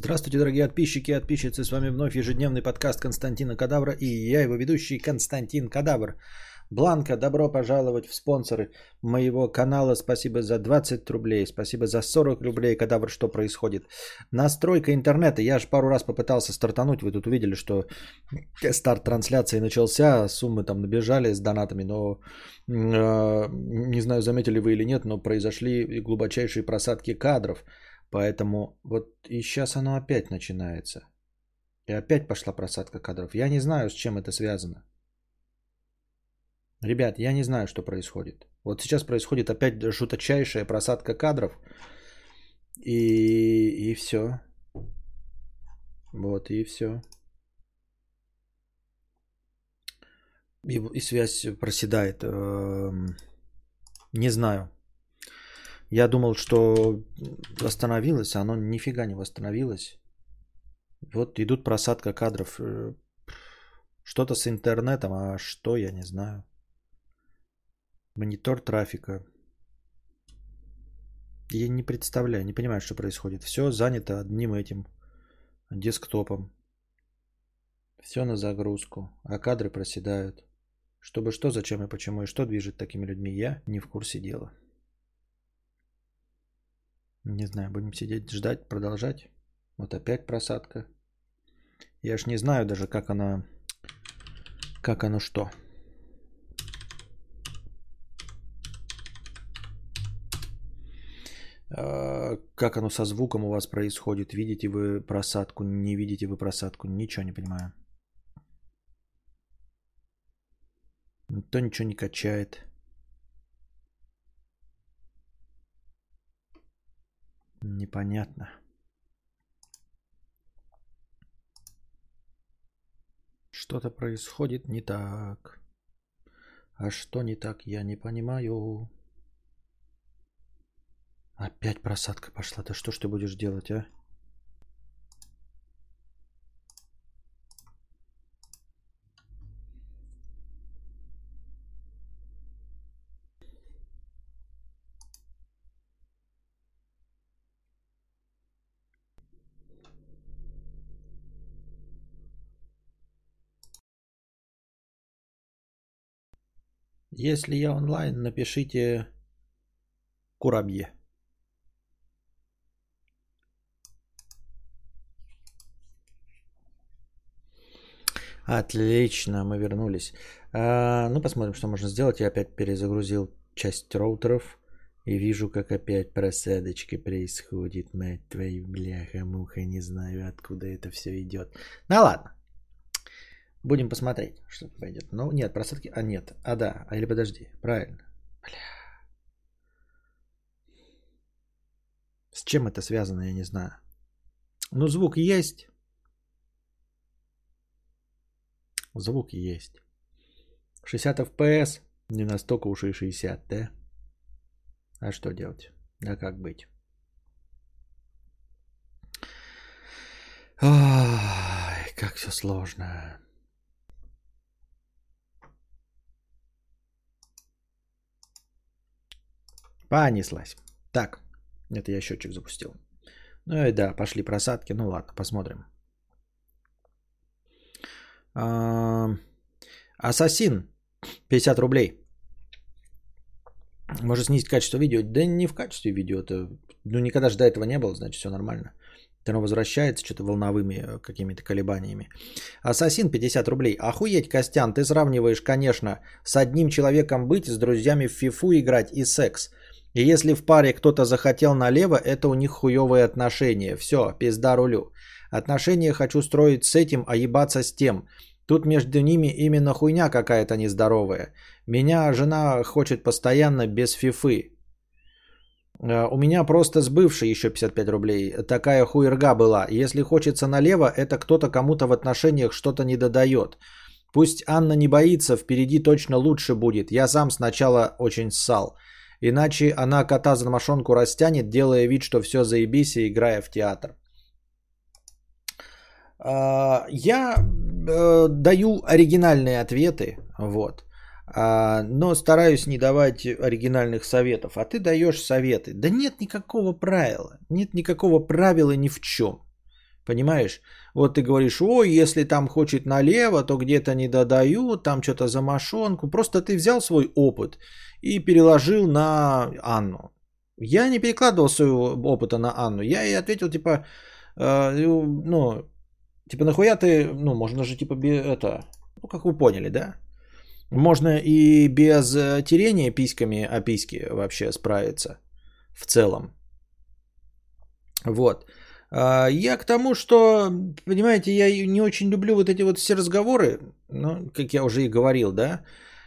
Здравствуйте, дорогие подписчики и подписчицы. С вами вновь ежедневный подкаст Константина Кадавра и я, его ведущий Константин Кадавр. Бланка, добро пожаловать в спонсоры моего канала. Спасибо за 20 рублей, спасибо за 40 рублей. Кадавр, что происходит? Настройка интернета. Я же пару раз попытался стартануть. Вы тут увидели, что старт трансляции начался. Суммы там набежали с донатами, но э, не знаю, заметили вы или нет, но произошли глубочайшие просадки кадров. Поэтому вот и сейчас оно опять начинается. И опять пошла просадка кадров. Я не знаю, с чем это связано. Ребят, я не знаю, что происходит. Вот сейчас происходит опять жуточайшая просадка кадров. И, и все. Вот, и все. И, и связь проседает. Эм, не знаю. Я думал, что восстановилось, а оно нифига не восстановилось. Вот идут просадка кадров. Э, что-то с интернетом, а что, я не знаю. Монитор трафика. Я не представляю, не понимаю, что происходит. Все занято одним этим десктопом. Все на загрузку, а кадры проседают. Чтобы что, зачем и почему, и что движет такими людьми, я не в курсе дела. Не знаю, будем сидеть, ждать, продолжать. Вот опять просадка. Я ж не знаю даже, как она... Как оно что. А, как оно со звуком у вас происходит? Видите вы просадку, не видите вы просадку? Ничего не понимаю. Никто ничего не качает. Непонятно. Что-то происходит не так. А что не так, я не понимаю. Опять просадка пошла. Да что ж ты будешь делать, а? Если я онлайн, напишите Курабье. Отлично, мы вернулись. А, ну, посмотрим, что можно сделать. Я опять перезагрузил часть роутеров. И вижу, как опять просадочка происходит. Мать твою, бляха-муха, не знаю, откуда это все идет. Ну ладно. Будем посмотреть, что пойдет. Ну, нет, просадки... А, нет. А, да. А, или подожди. Правильно. Бля. С чем это связано, я не знаю. Ну, звук есть. Звук есть. 60 FPS, не настолько уж и 60, да? А что делать? А как быть? Ой, как все сложно. Понеслась. Так, это я счетчик запустил. Ну и да, пошли просадки. Ну ладно, посмотрим. Ассасин 50 рублей. Может снизить качество видео? Да не в качестве видео. Это, ну, никогда же до этого не было, значит, все нормально. Оно возвращается что-то волновыми э, какими-то колебаниями. Ассасин 50 рублей. Охуеть, Костян, ты сравниваешь, конечно, с одним человеком быть, с друзьями в фифу играть и секс. И если в паре кто-то захотел налево, это у них хуевые отношения. Все, пизда рулю. Отношения хочу строить с этим, а ебаться с тем. Тут между ними именно хуйня какая-то нездоровая. Меня жена хочет постоянно без фифы. Э, у меня просто с бывшей еще 55 рублей. Такая хуерга была. Если хочется налево, это кто-то кому-то в отношениях что-то не додает. Пусть Анна не боится, впереди точно лучше будет. Я сам сначала очень ссал. Иначе она кота за мошонку растянет, делая вид, что все заебись и играя в театр. А, я э, даю оригинальные ответы, вот, а, но стараюсь не давать оригинальных советов. А ты даешь советы. Да нет никакого правила, нет никакого правила ни в чем. Понимаешь? Вот ты говоришь, ой, если там хочет налево, то где-то не додают, там что-то за мошонку. Просто ты взял свой опыт и переложил на Анну. Я не перекладывал своего опыта на Анну. Я ей ответил, типа, э, ну, типа, нахуя ты, ну, можно же, типа, это, ну, как вы поняли, да? Можно и без э, терения письками о письке вообще справиться в целом. Вот. А, я к тому, что, понимаете, я не очень люблю вот эти вот все разговоры, ну, как я уже и говорил, да,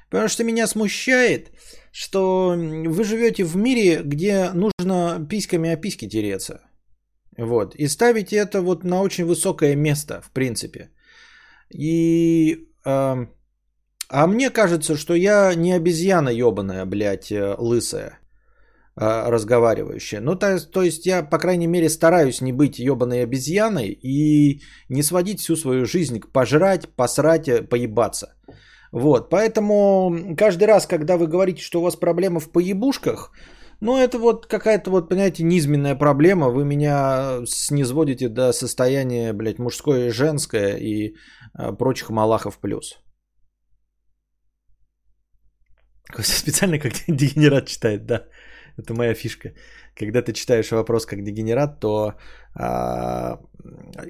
потому что меня смущает, что вы живете в мире, где нужно письками о письке тереться. Вот. И ставите это вот на очень высокое место, в принципе. И... Э, а мне кажется, что я не обезьяна ебаная, блядь, э, лысая. А, разговаривающая. Ну, то, то есть я, по крайней мере, стараюсь не быть ебаной обезьяной и не сводить всю свою жизнь к пожрать, посрать, э, поебаться. Вот, поэтому каждый раз, когда вы говорите, что у вас проблема в поебушках, ну, это вот какая-то вот, понимаете, низменная проблема. Вы меня снизводите до состояния, блядь, мужское и женское и э, прочих малахов плюс. Специально как дегенерат читает, да. Это моя фишка. Когда ты читаешь вопрос как дегенерат, то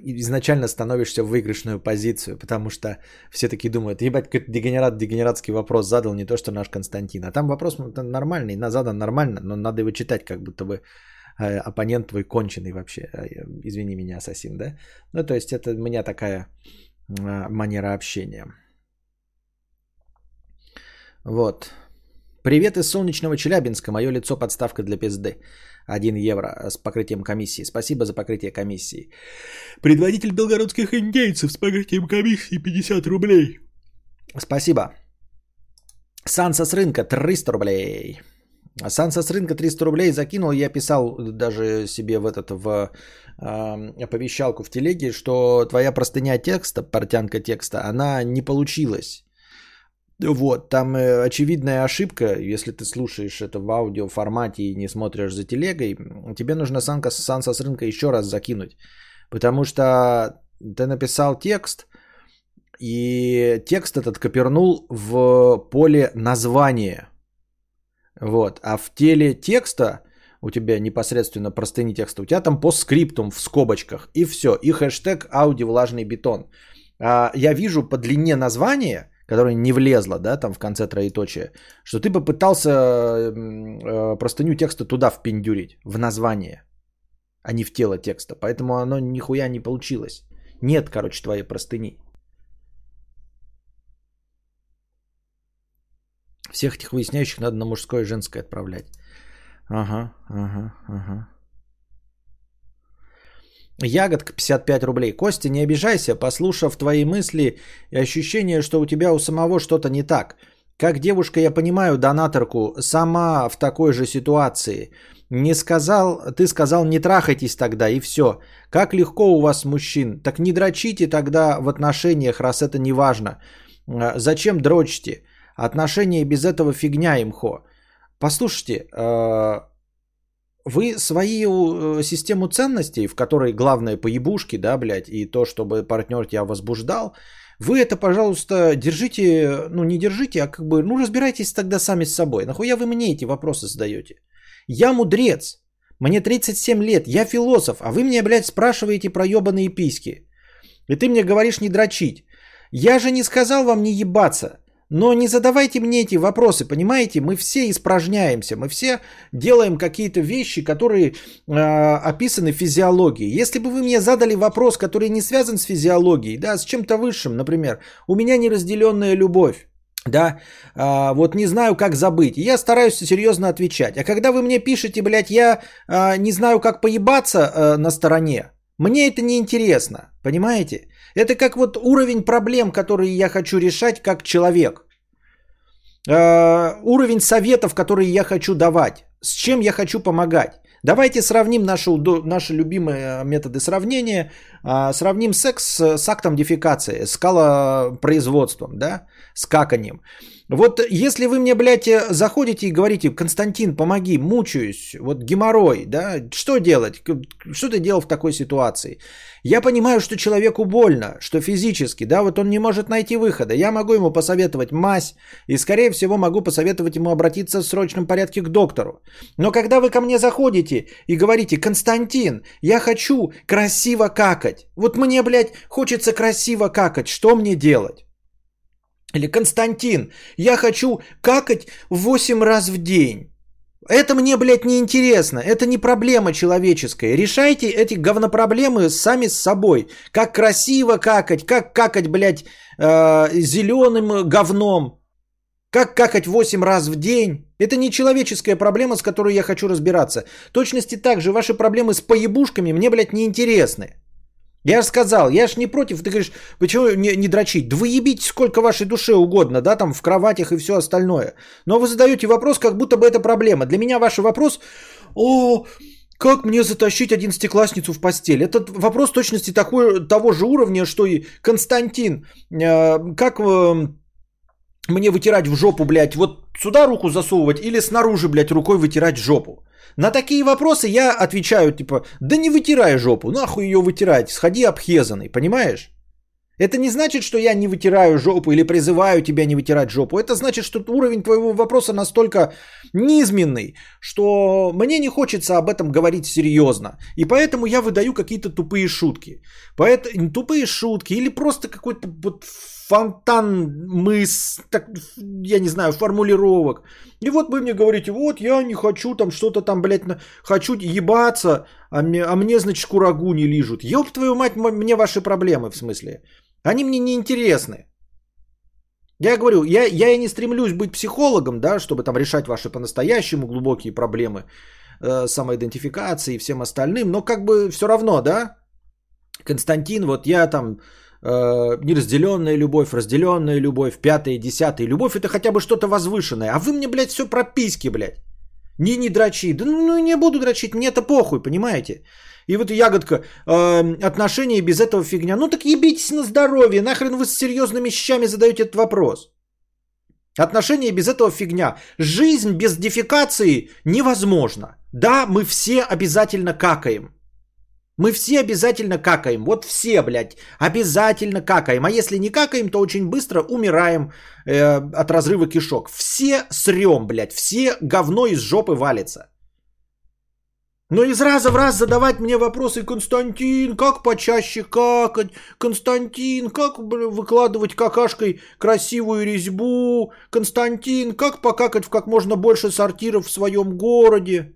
изначально становишься в выигрышную позицию, потому что все таки думают, ебать, какой-то дегенерат дегенератский вопрос задал, не то, что наш Константин. А там вопрос нормальный, задан нормально, но надо его читать, как будто бы э, оппонент твой конченый вообще. Э, извини меня, ассасин, да? Ну, то есть это у меня такая а, манера общения. Вот. Привет из солнечного Челябинска. Мое лицо подставка для пизды. 1 евро с покрытием комиссии. Спасибо за покрытие комиссии. Предводитель белгородских индейцев с покрытием комиссии 50 рублей. Спасибо. Санса с рынка 300 рублей. Санса с рынка 300 рублей закинул. Я писал даже себе в этот в э, оповещалку в телеге, что твоя простыня текста, портянка текста, она не получилась. Вот, там э, очевидная ошибка, если ты слушаешь это в аудио формате и не смотришь за телегой, тебе нужно санка, санса с рынка еще раз закинуть. Потому что ты написал текст, и текст этот копернул в поле названия. Вот, а в теле текста у тебя непосредственно простыни текста, у тебя там по скриптум в скобочках, и все, и хэштег ауди влажный бетон. А я вижу по длине названия, которая не влезла, да, там в конце троеточия, что ты попытался э, простыню текста туда впендюрить, в название, а не в тело текста. Поэтому оно нихуя не получилось. Нет, короче, твоей простыни. Всех этих выясняющих надо на мужское и женское отправлять. Ага, ага, ага. Ягодка 55 рублей. Костя, не обижайся, послушав твои мысли и ощущение, что у тебя у самого что-то не так. Как девушка, я понимаю донаторку, сама в такой же ситуации. Не сказал, ты сказал, не трахайтесь тогда и все. Как легко у вас мужчин. Так не дрочите тогда в отношениях, раз это не важно. А, зачем дрочите? Отношения без этого фигня имхо. Послушайте, а, вы свою э, систему ценностей, в которой главное поебушки, да, блядь, и то, чтобы партнер тебя возбуждал, вы это, пожалуйста, держите, ну не держите, а как бы, ну разбирайтесь тогда сами с собой. Нахуя вы мне эти вопросы задаете? Я мудрец, мне 37 лет, я философ, а вы мне, блядь, спрашиваете про ебаные письки. И ты мне говоришь не дрочить. Я же не сказал вам не ебаться. Но не задавайте мне эти вопросы, понимаете? Мы все испражняемся, мы все делаем какие-то вещи, которые э, описаны в физиологии. Если бы вы мне задали вопрос, который не связан с физиологией, да, с чем-то высшим, например, у меня неразделенная любовь, да, а, вот не знаю, как забыть. Я стараюсь серьезно отвечать. А когда вы мне пишете, блядь, я а, не знаю, как поебаться а, на стороне, мне это не интересно, понимаете? Это как вот уровень проблем, которые я хочу решать как человек. Э, уровень советов, которые я хочу давать. С чем я хочу помогать. Давайте сравним наши, наши любимые методы сравнения. Э, сравним секс с, с актом дефекации, с калопроизводством, да, с каканием. Вот если вы мне, блядь, заходите и говорите, Константин, помоги, мучаюсь, вот геморрой, да, что делать? Что ты делал в такой ситуации? Я понимаю, что человеку больно, что физически, да, вот он не может найти выхода. Я могу ему посоветовать мазь и, скорее всего, могу посоветовать ему обратиться в срочном порядке к доктору. Но когда вы ко мне заходите и говорите, Константин, я хочу красиво какать, вот мне, блядь, хочется красиво какать, что мне делать? Или Константин, я хочу какать 8 раз в день. Это мне, блядь, не интересно. Это не проблема человеческая. Решайте эти говнопроблемы сами с собой. Как красиво какать, как какать, блядь, э, зеленым говном. Как какать 8 раз в день. Это не человеческая проблема, с которой я хочу разбираться. Точности так же ваши проблемы с поебушками мне, блядь, не интересны. Я же сказал, я ж не против, ты говоришь, почему не, не дрочить? Да вы ебите сколько вашей душе угодно, да, там в кроватях и все остальное. Но вы задаете вопрос, как будто бы это проблема. Для меня ваш вопрос, о, как мне затащить одиннадцатиклассницу в постель? Этот вопрос точности такой, того же уровня, что и Константин. Э, как э, мне вытирать в жопу, блядь, вот сюда руку засовывать или снаружи, блядь, рукой вытирать жопу? На такие вопросы я отвечаю, типа, да не вытирай жопу, нахуй ее вытирать, сходи обхезанный, понимаешь? Это не значит, что я не вытираю жопу или призываю тебя не вытирать жопу. Это значит, что уровень твоего вопроса настолько низменный, что мне не хочется об этом говорить серьезно. И поэтому я выдаю какие-то тупые шутки. Поэтому, тупые шутки или просто какой-то вот фонтан мыс, так, я не знаю, формулировок. И вот вы мне говорите, вот я не хочу там что-то там, блядь, на... хочу ебаться, а мне, а мне, значит, курагу не лижут. Ёб твою мать, мне ваши проблемы, в смысле. Они мне не интересны. Я говорю, я, я и не стремлюсь быть психологом, да, чтобы там решать ваши по-настоящему глубокие проблемы э, самоидентификации и всем остальным, но как бы все равно, да, Константин, вот я там неразделенная любовь, разделенная любовь, пятая, десятая любовь, это хотя бы что-то возвышенное. А вы мне, блядь, все про письки, блядь. Не, не дрочи. Да ну, ну не буду дрочить, мне это похуй, понимаете? И вот ягодка, э, отношения без этого фигня. Ну так ебитесь на здоровье, нахрен вы с серьезными щами задаете этот вопрос. Отношения без этого фигня. Жизнь без дефекации невозможна. Да, мы все обязательно какаем. Мы все обязательно какаем. Вот все, блядь, обязательно какаем. А если не какаем, то очень быстро умираем э, от разрыва кишок. Все срем, блядь, все говно из жопы валится. Но из раза в раз задавать мне вопросы, Константин, как почаще какать, Константин, как выкладывать какашкой красивую резьбу, Константин, как покакать в как можно больше сортиров в своем городе.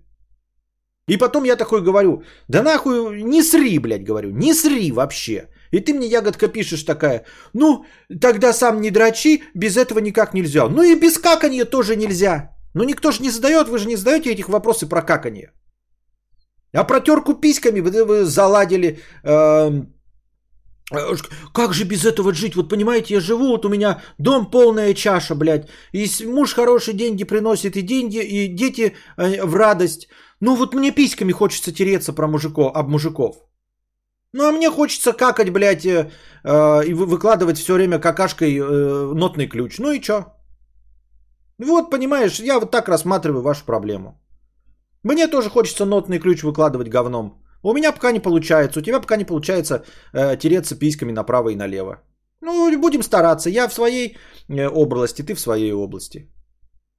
И потом я такой говорю, да нахуй, не сри, блядь, говорю, не сри вообще. И ты мне, ягодка, пишешь такая, ну, тогда сам не дрочи, без этого никак нельзя. Ну и без какания тоже нельзя. Ну никто же не задает, вы же не задаете этих вопросов про какание. А про терку письками вы, вы заладили, э, как же без этого жить? Вот понимаете, я живу, вот у меня дом полная чаша, блядь. И муж хорошие деньги приносит, и деньги, и дети э, в радость. Ну вот мне письками хочется тереться про мужиков, об мужиков. Ну а мне хочется какать, блядь, э, э, и выкладывать все время какашкой э, нотный ключ. Ну и чё? Вот, понимаешь, я вот так рассматриваю вашу проблему. Мне тоже хочется нотный ключ выкладывать говном. У меня пока не получается, у тебя пока не получается э, тереться письками направо и налево. Ну, будем стараться. Я в своей э, области, ты в своей области.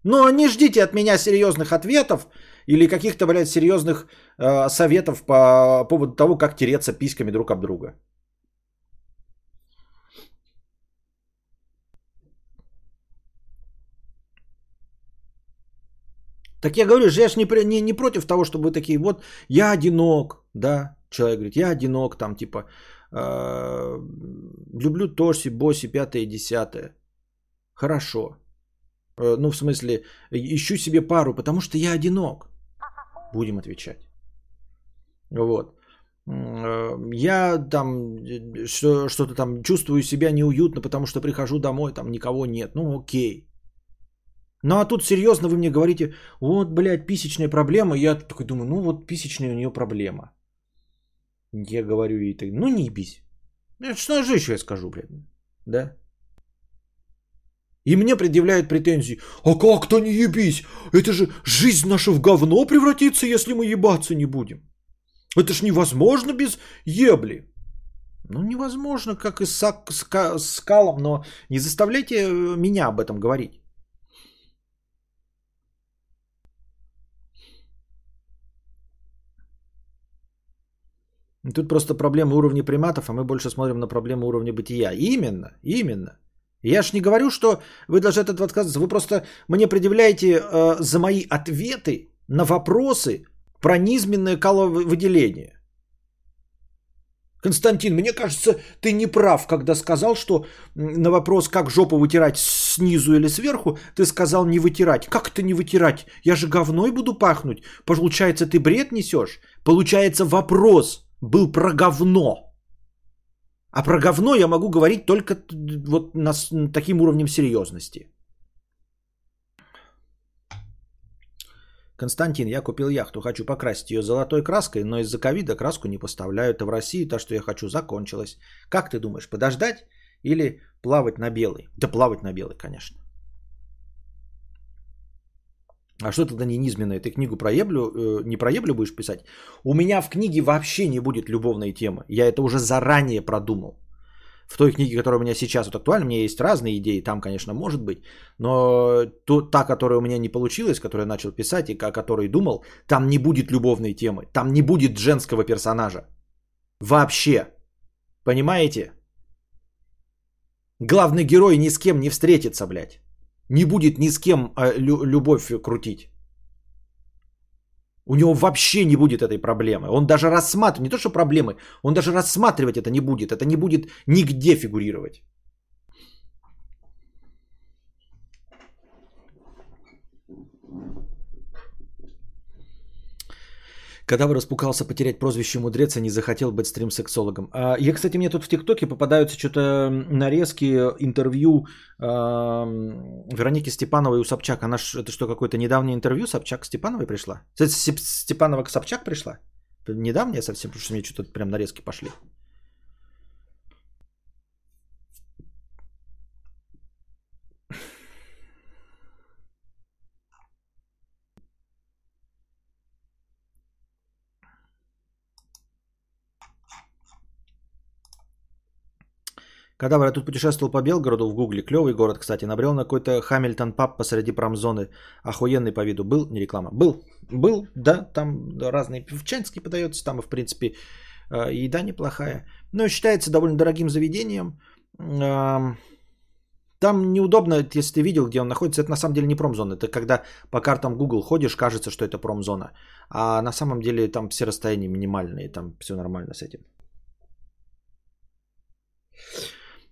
Но не ждите от меня серьезных ответов или каких-то, блядь, серьезных э, советов по поводу того, как тереться письками друг об друга. Так я говорю, же я ж не, не, не против того, чтобы вы такие, вот я одинок, да, человек говорит, я одинок, там типа, э, люблю Тоси, Боси, пятое, десятое. Хорошо. Э, ну, в смысле, ищу себе пару, потому что я одинок. Будем отвечать. Вот. Э, я там что, что-то там чувствую себя неуютно, потому что прихожу домой, там никого нет. Ну, окей. Ну а тут серьезно вы мне говорите, вот, блядь, писечная проблема. Я такой думаю, ну вот писечная у нее проблема. Я говорю ей, ну не ебись. Что же еще я скажу, блядь, да? И мне предъявляют претензии. А как-то не ебись. Это же жизнь наша в говно превратится, если мы ебаться не будем. Это ж невозможно без ебли. Ну, невозможно, как и с, с, но не заставляйте э, меня об этом говорить. Тут просто проблема уровня приматов, а мы больше смотрим на проблему уровня бытия. Именно, именно. Я ж не говорю, что вы должны от этого отказаться. Вы просто мне предъявляете э, за мои ответы на вопросы про низменное каловыделение. Константин, мне кажется, ты не прав, когда сказал, что на вопрос, как жопу вытирать снизу или сверху, ты сказал не вытирать. Как это не вытирать? Я же говной буду пахнуть. Получается, ты бред несешь? Получается, вопрос был про говно. А про говно я могу говорить только вот на, таким уровнем серьезности. Константин, я купил яхту, хочу покрасить ее золотой краской, но из-за ковида краску не поставляют, а в России то, что я хочу, закончилось. Как ты думаешь, подождать или плавать на белый? Да плавать на белый, конечно. А что тогда не низменное? Ты книгу про еблю, э, не про еблю будешь писать? У меня в книге вообще не будет любовной темы. Я это уже заранее продумал. В той книге, которая у меня сейчас вот актуальна, у меня есть разные идеи, там, конечно, может быть, но ту, та, которая у меня не получилась, которую я начал писать и о которой думал, там не будет любовной темы, там не будет женского персонажа. Вообще. Понимаете? Главный герой ни с кем не встретится, блядь. Не будет ни с кем а, лю- любовь крутить. У него вообще не будет этой проблемы. Он даже рассматривать, не то что проблемы, он даже рассматривать это не будет. Это не будет нигде фигурировать. Когда бы распукался потерять прозвище мудрец, а не захотел быть стрим-сексологом. А, я, кстати, мне тут в ТикТоке попадаются что-то нарезки интервью э, Вероники Степановой у Собчак. Она ж, это что, какое-то недавнее интервью Собчак Степановой пришла? Степанова к Собчак пришла? Недавнее совсем, потому что мне что-то прям нарезки пошли. Когда я тут путешествовал по Белгороду в Гугле, клевый город, кстати, набрел на какой-то Хамильтон паб посреди промзоны, охуенный по виду. Был, не реклама, был, был, да, там разные певчанский подается, там, в принципе, э, еда неплохая. Но считается довольно дорогим заведением. Там неудобно, если ты видел, где он находится, это на самом деле не промзона. Это когда по картам Google ходишь, кажется, что это промзона. А на самом деле там все расстояния минимальные, там все нормально с этим.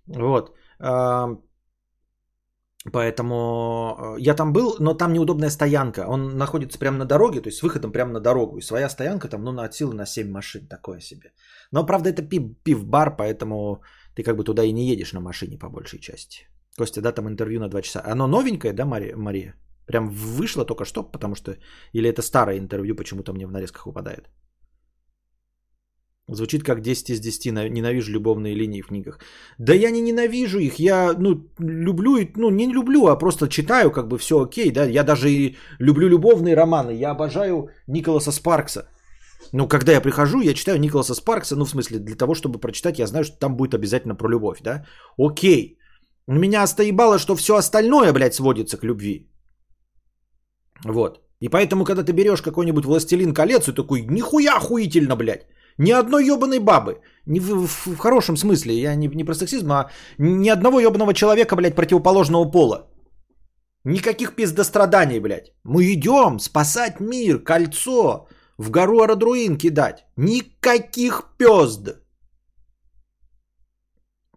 Вот. Поэтому э, я там был, но там неудобная стоянка. Он находится прямо на дороге, то есть с выходом прямо на дорогу. И своя стоянка там, ну, на от силы на 7 машин, такое себе. Но, правда, это пив, пив-бар, поэтому ты как бы туда и не едешь на машине по большей части. Костя, да, там интервью на 2 часа. Оно новенькое, да, Мария? Мария? Прям вышло только что, потому что... Или это старое интервью почему-то мне в нарезках выпадает? Звучит как 10 из 10. Ненавижу любовные линии в книгах. Да я не ненавижу их. Я ну, люблю, ну не люблю, а просто читаю, как бы все окей. Да? Я даже и люблю любовные романы. Я обожаю Николаса Спаркса. Ну, когда я прихожу, я читаю Николаса Спаркса, ну, в смысле, для того, чтобы прочитать, я знаю, что там будет обязательно про любовь, да? Окей. Меня остоебало, что все остальное, блядь, сводится к любви. Вот. И поэтому, когда ты берешь какой-нибудь «Властелин колец» и такой, нихуя охуительно, блядь. Ни одной ебаной бабы. Не в, в, в хорошем смысле. Я не, не про сексизм, а ни одного ебаного человека, блядь, противоположного пола. Никаких пиздостраданий, блядь. Мы идем спасать мир, кольцо, в гору Арадруин кидать. Никаких пезд.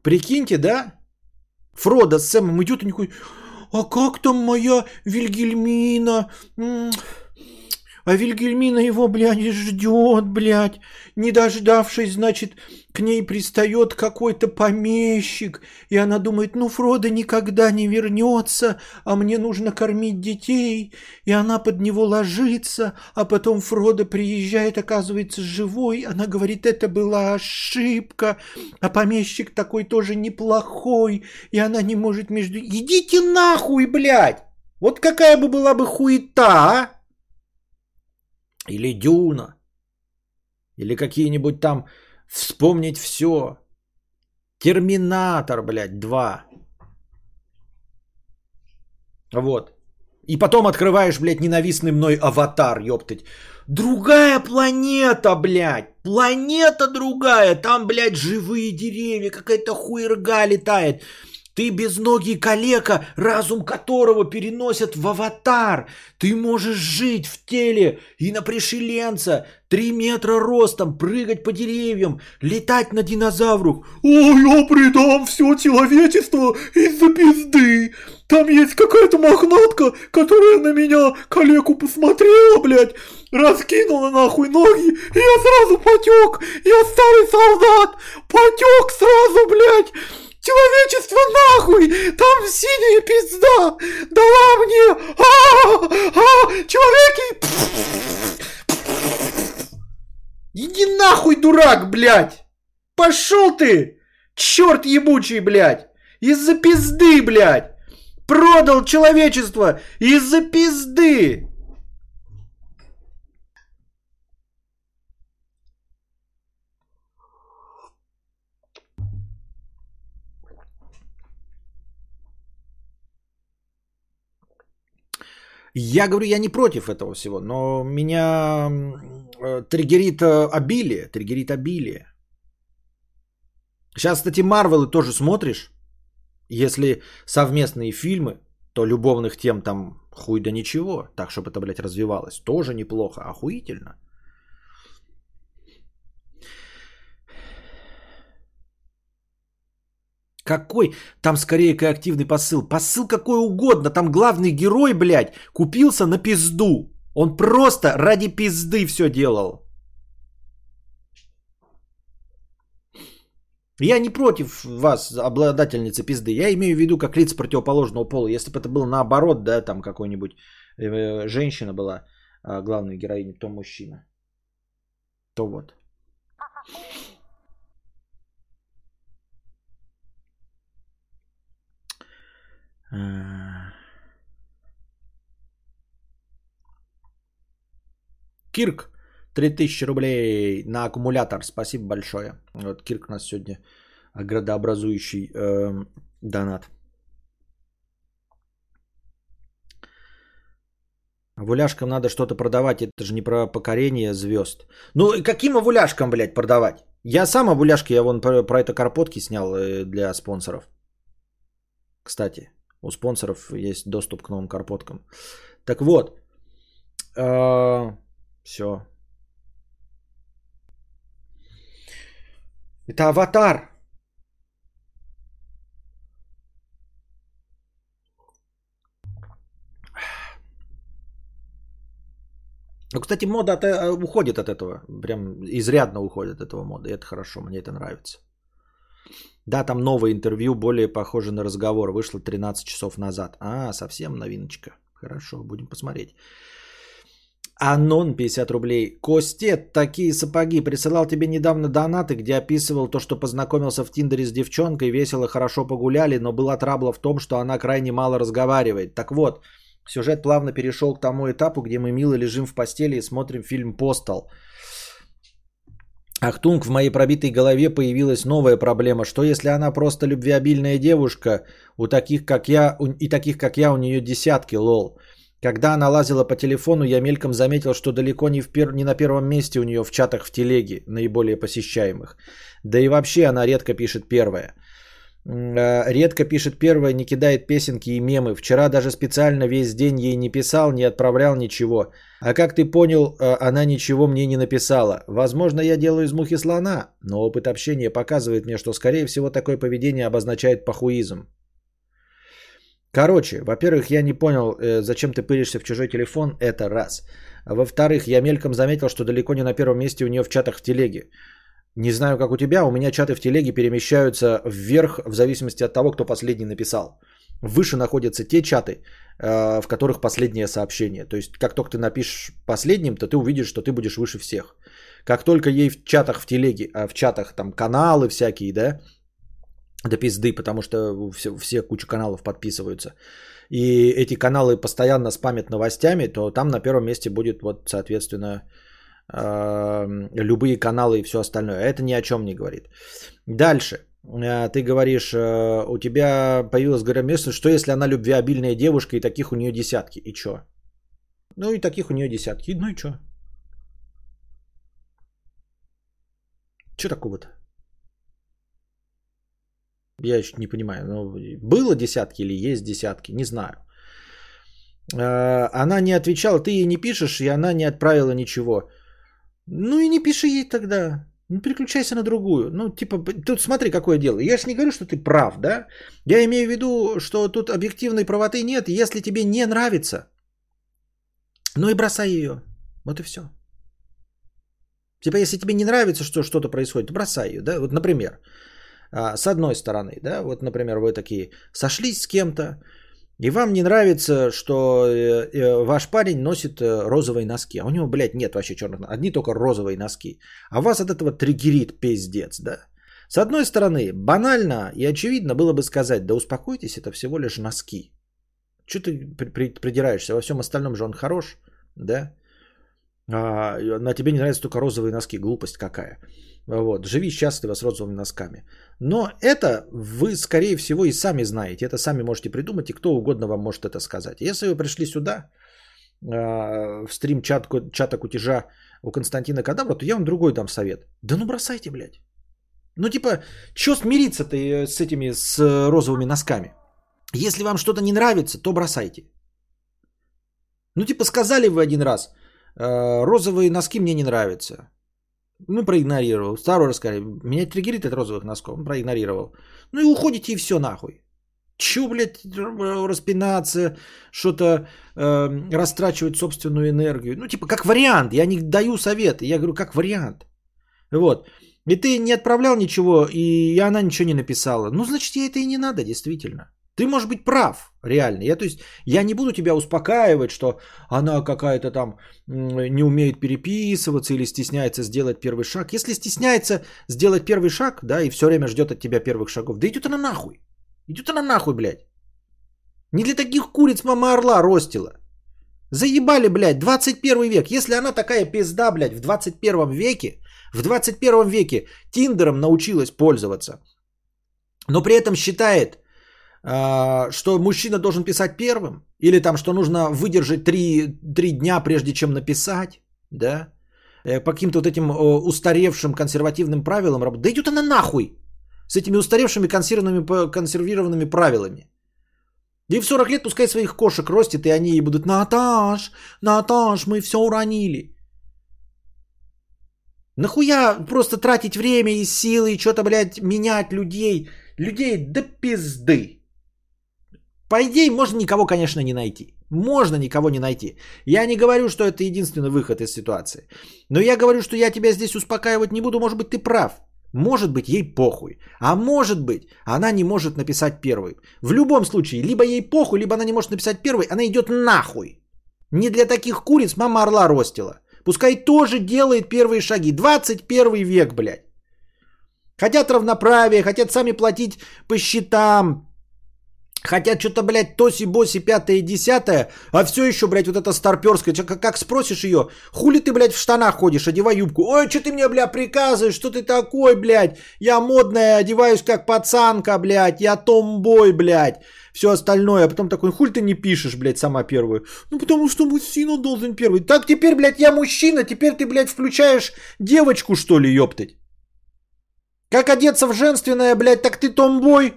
Прикиньте, да? Фродо с Сэмом идет и никакой... А как там моя Вильгельмина? А Вильгельмина его, блядь, ждет, блядь. Не дождавшись, значит, к ней пристает какой-то помещик. И она думает, ну, Фродо никогда не вернется, а мне нужно кормить детей. И она под него ложится, а потом Фродо приезжает, оказывается, живой. Она говорит, это была ошибка. А помещик такой тоже неплохой. И она не может между... Идите нахуй, блядь! Вот какая бы была бы хуета, а? Или Дюна. Или какие-нибудь там вспомнить все. Терминатор, блядь, 2. Вот. И потом открываешь, блядь, ненавистный мной аватар, ёптать. Другая планета, блядь. Планета другая. Там, блядь, живые деревья. Какая-то хуерга летает. Ты безногий калека, разум которого переносят в аватар. Ты можешь жить в теле и на пришеленца, три метра ростом, прыгать по деревьям, летать на динозаврах. Ой, я предам все человечество из-за пизды. Там есть какая-то мохнатка, которая на меня калеку посмотрела, блядь, раскинула нахуй ноги, и я сразу потек. Я старый солдат, потек сразу, блядь. Человечество нахуй! Там синяя пизда! Дала мне! А, а, человеки! Иди нахуй, дурак, блядь! Пошел ты! Черт ебучий, блядь! Из-за пизды, блядь! Продал человечество из-за пизды! Я говорю, я не против этого всего, но меня э, триггерит э, обилие, триггерит обилие. Сейчас, кстати, Марвелы тоже смотришь. Если совместные фильмы, то любовных тем там хуй да ничего. Так, чтобы это, блядь, развивалось. Тоже неплохо, охуительно. Какой? Там скорее активный посыл. Посыл какой угодно. Там главный герой, блядь, купился на пизду. Он просто ради пизды все делал. Я не против вас, обладательницы пизды. Я имею в виду как лиц противоположного пола. Если бы это было наоборот, да, там какой-нибудь э, женщина была э, главной героиней, то мужчина. То вот. Кирк, 3000 рублей на аккумулятор. Спасибо большое. Вот Кирк у нас сегодня градообразующий э, донат. Вуляшкам надо что-то продавать, это же не про покорение звезд. Ну, каким овуляшкам, блядь, продавать? Я сам овуляшки, я вон про, про это карпотки снял э, для спонсоров. Кстати, у спонсоров есть доступ к новым карпоткам. Так вот, э, все. Это аватар. Ну, кстати, мода от, э, уходит от этого. Прям изрядно уходит от этого мода. И это хорошо, мне это нравится. Да, там новое интервью, более похоже на разговор. Вышло 13 часов назад. А, совсем новиночка. Хорошо, будем посмотреть. Анон 50 рублей. Костет, такие сапоги. Присылал тебе недавно донаты, где описывал то, что познакомился в Тиндере с девчонкой, весело, хорошо погуляли, но была трабла в том, что она крайне мало разговаривает. Так вот, сюжет плавно перешел к тому этапу, где мы мило лежим в постели и смотрим фильм «Постал». Ахтунг, в моей пробитой голове появилась новая проблема. Что если она просто любвеобильная девушка, у таких как я, и таких как я у нее десятки, lol. Когда она лазила по телефону, я мельком заметил, что далеко не, в пер... не на первом месте у нее в чатах в телеге, наиболее посещаемых. Да и вообще она редко пишет первое. Э, редко пишет первое, не кидает песенки и мемы. Вчера даже специально весь день ей не писал, не отправлял ничего. А как ты понял, э, она ничего мне не написала. Возможно, я делаю из мухи слона, но опыт общения показывает мне, что скорее всего такое поведение обозначает похуизм. Короче, во-первых, я не понял, э, зачем ты пыришься в чужой телефон, это раз. А во-вторых, я мельком заметил, что далеко не на первом месте у нее в чатах в телеге. Не знаю, как у тебя, у меня чаты в телеге перемещаются вверх в зависимости от того, кто последний написал. Выше находятся те чаты, э, в которых последнее сообщение. То есть, как только ты напишешь последним, то ты увидишь, что ты будешь выше всех. Как только ей в чатах в телеге, а в чатах там каналы всякие, да, до пизды, потому что все, все куча каналов подписываются. И эти каналы постоянно спамят новостями, то там на первом месте будет вот, соответственно, любые каналы и все остальное. Это ни о чем не говорит. Дальше. Э, ты говоришь, э, у тебя появилась громестность, что если она любвеобильная девушка и таких у нее десятки? И что? Ну и таких у нее десятки. Ну и что? Что такого-то? Я еще не понимаю, ну, было десятки или есть десятки, не знаю. Э, она не отвечала, ты ей не пишешь, и она не отправила ничего. Ну и не пиши ей тогда. Ну, переключайся на другую. Ну, типа, тут смотри, какое дело. Я же не говорю, что ты прав, да? Я имею в виду, что тут объективной правоты нет. Если тебе не нравится, ну и бросай ее. Вот и все. Типа, если тебе не нравится, что что-то происходит, бросай ее, да? Вот, например, а, с одной стороны, да, вот, например, вы такие сошлись с кем-то, и вам не нравится, что э, э, ваш парень носит э, розовые носки. А у него, блядь, нет вообще черных Одни только розовые носки. А вас от этого триггерит пиздец, да? С одной стороны, банально и очевидно было бы сказать, да успокойтесь, это всего лишь носки. Что ты придираешься? Во всем остальном же он хорош, да? А, на тебе не нравятся только розовые носки. Глупость какая. Вот. Живи счастливо с розовыми носками. Но это вы, скорее всего, и сами знаете. Это сами можете придумать, и кто угодно вам может это сказать. Если вы пришли сюда, а, в стрим чат, чата кутежа у Константина Кадавра, то я вам другой дам совет. Да ну бросайте, блядь. Ну типа, что смириться-то э, с этими, с розовыми носками? Если вам что-то не нравится, то бросайте. Ну типа сказали вы один раз, «Э, розовые носки мне не нравятся. Ну, проигнорировал. Второй раз меня триггерит от розовых носков. Он проигнорировал. Ну и уходите и все нахуй. Че, блядь, распинаться, что-то э, растрачивать собственную энергию. Ну, типа, как вариант. Я не даю советы. Я говорю, как вариант. Вот. И ты не отправлял ничего, и она ничего не написала. Ну, значит, ей это и не надо, действительно. Ты можешь быть прав, реально. Я, то есть, я не буду тебя успокаивать, что она какая-то там не умеет переписываться или стесняется сделать первый шаг. Если стесняется сделать первый шаг, да, и все время ждет от тебя первых шагов, да идет она нахуй. Идет она нахуй, блядь. Не для таких куриц мама орла ростила. Заебали, блядь, 21 век. Если она такая пизда, блядь, в 21 веке, в 21 веке Тиндером научилась пользоваться, но при этом считает, что мужчина должен писать первым, или там, что нужно выдержать три, три дня, прежде чем написать, да, э, по каким-то вот этим устаревшим консервативным правилам, да идет она нахуй с этими устаревшими консервированными, консервированными правилами. И в 40 лет пускай своих кошек ростит, и они ей будут «Наташ, Наташ, мы все уронили». Нахуя просто тратить время и силы, и что-то, блядь, менять людей? Людей до пизды. По идее, можно никого, конечно, не найти. Можно никого не найти. Я не говорю, что это единственный выход из ситуации. Но я говорю, что я тебя здесь успокаивать не буду. Может быть, ты прав. Может быть, ей похуй. А может быть, она не может написать первой. В любом случае, либо ей похуй, либо она не может написать первой, она идет нахуй. Не для таких куриц мама орла ростила. Пускай тоже делает первые шаги. 21 век, блядь. Хотят равноправие, хотят сами платить по счетам, Хотят что-то, блядь, тоси-боси, пятое десятое, а все еще, блядь, вот это старперское. Как, спросишь ее, хули ты, блядь, в штанах ходишь, одевай юбку. Ой, что ты мне, блядь, приказываешь, что ты такой, блядь? Я модная, одеваюсь как пацанка, блядь, я томбой, блядь. Все остальное, а потом такой, хуль ты не пишешь, блядь, сама первую. Ну, потому что мужчина должен первый. Так теперь, блядь, я мужчина, теперь ты, блядь, включаешь девочку, что ли, ёптать? Как одеться в женственное, блядь, так ты томбой.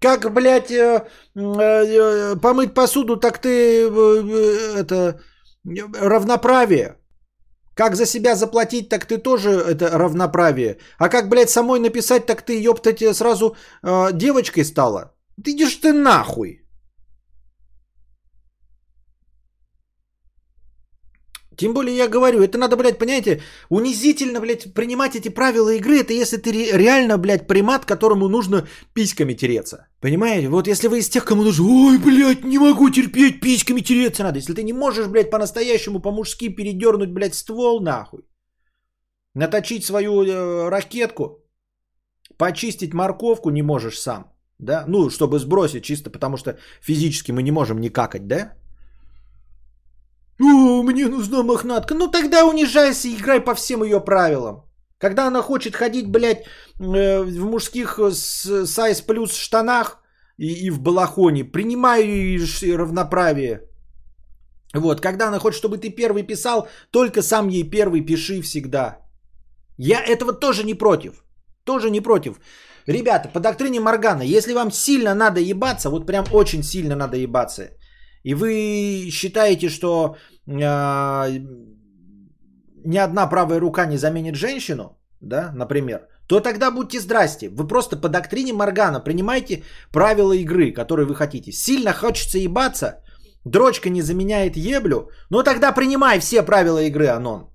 Как, блядь, э, э, э, помыть посуду, так ты это равноправие. Как за себя заплатить, так ты тоже это равноправие. А как, блядь, самой написать, так ты, ёптать, сразу девочкой стала. Ты идешь ты нахуй. Тем более я говорю, это надо, блядь, понимаете, унизительно, блядь, принимать эти правила игры, это если ты реально, блядь, примат, которому нужно письками тереться. Понимаете? Вот если вы из тех, кому нужно, ой, блядь, не могу терпеть, письками тереться надо. Если ты не можешь, блядь, по-настоящему, по-мужски передернуть, блядь, ствол, нахуй. Наточить свою э, ракетку, почистить морковку не можешь сам. Да? Ну, чтобы сбросить, чисто потому что физически мы не можем не какать, да? О, мне нужна мохнатка. Ну тогда унижайся и играй по всем ее правилам. Когда она хочет ходить, блядь, э, в мужских сайз плюс штанах и, и в балахоне, принимай равноправие. Вот, когда она хочет, чтобы ты первый писал, только сам ей первый пиши всегда. Я этого тоже не против. Тоже не против. Ребята, по доктрине Моргана, если вам сильно надо ебаться, вот прям очень сильно надо ебаться, и вы считаете, что э, ни одна правая рука не заменит женщину, да, например, то тогда будьте здрасте. Вы просто по доктрине Моргана принимаете правила игры, которые вы хотите. Сильно хочется ебаться, дрочка не заменяет еблю, но тогда принимай все правила игры, Анон.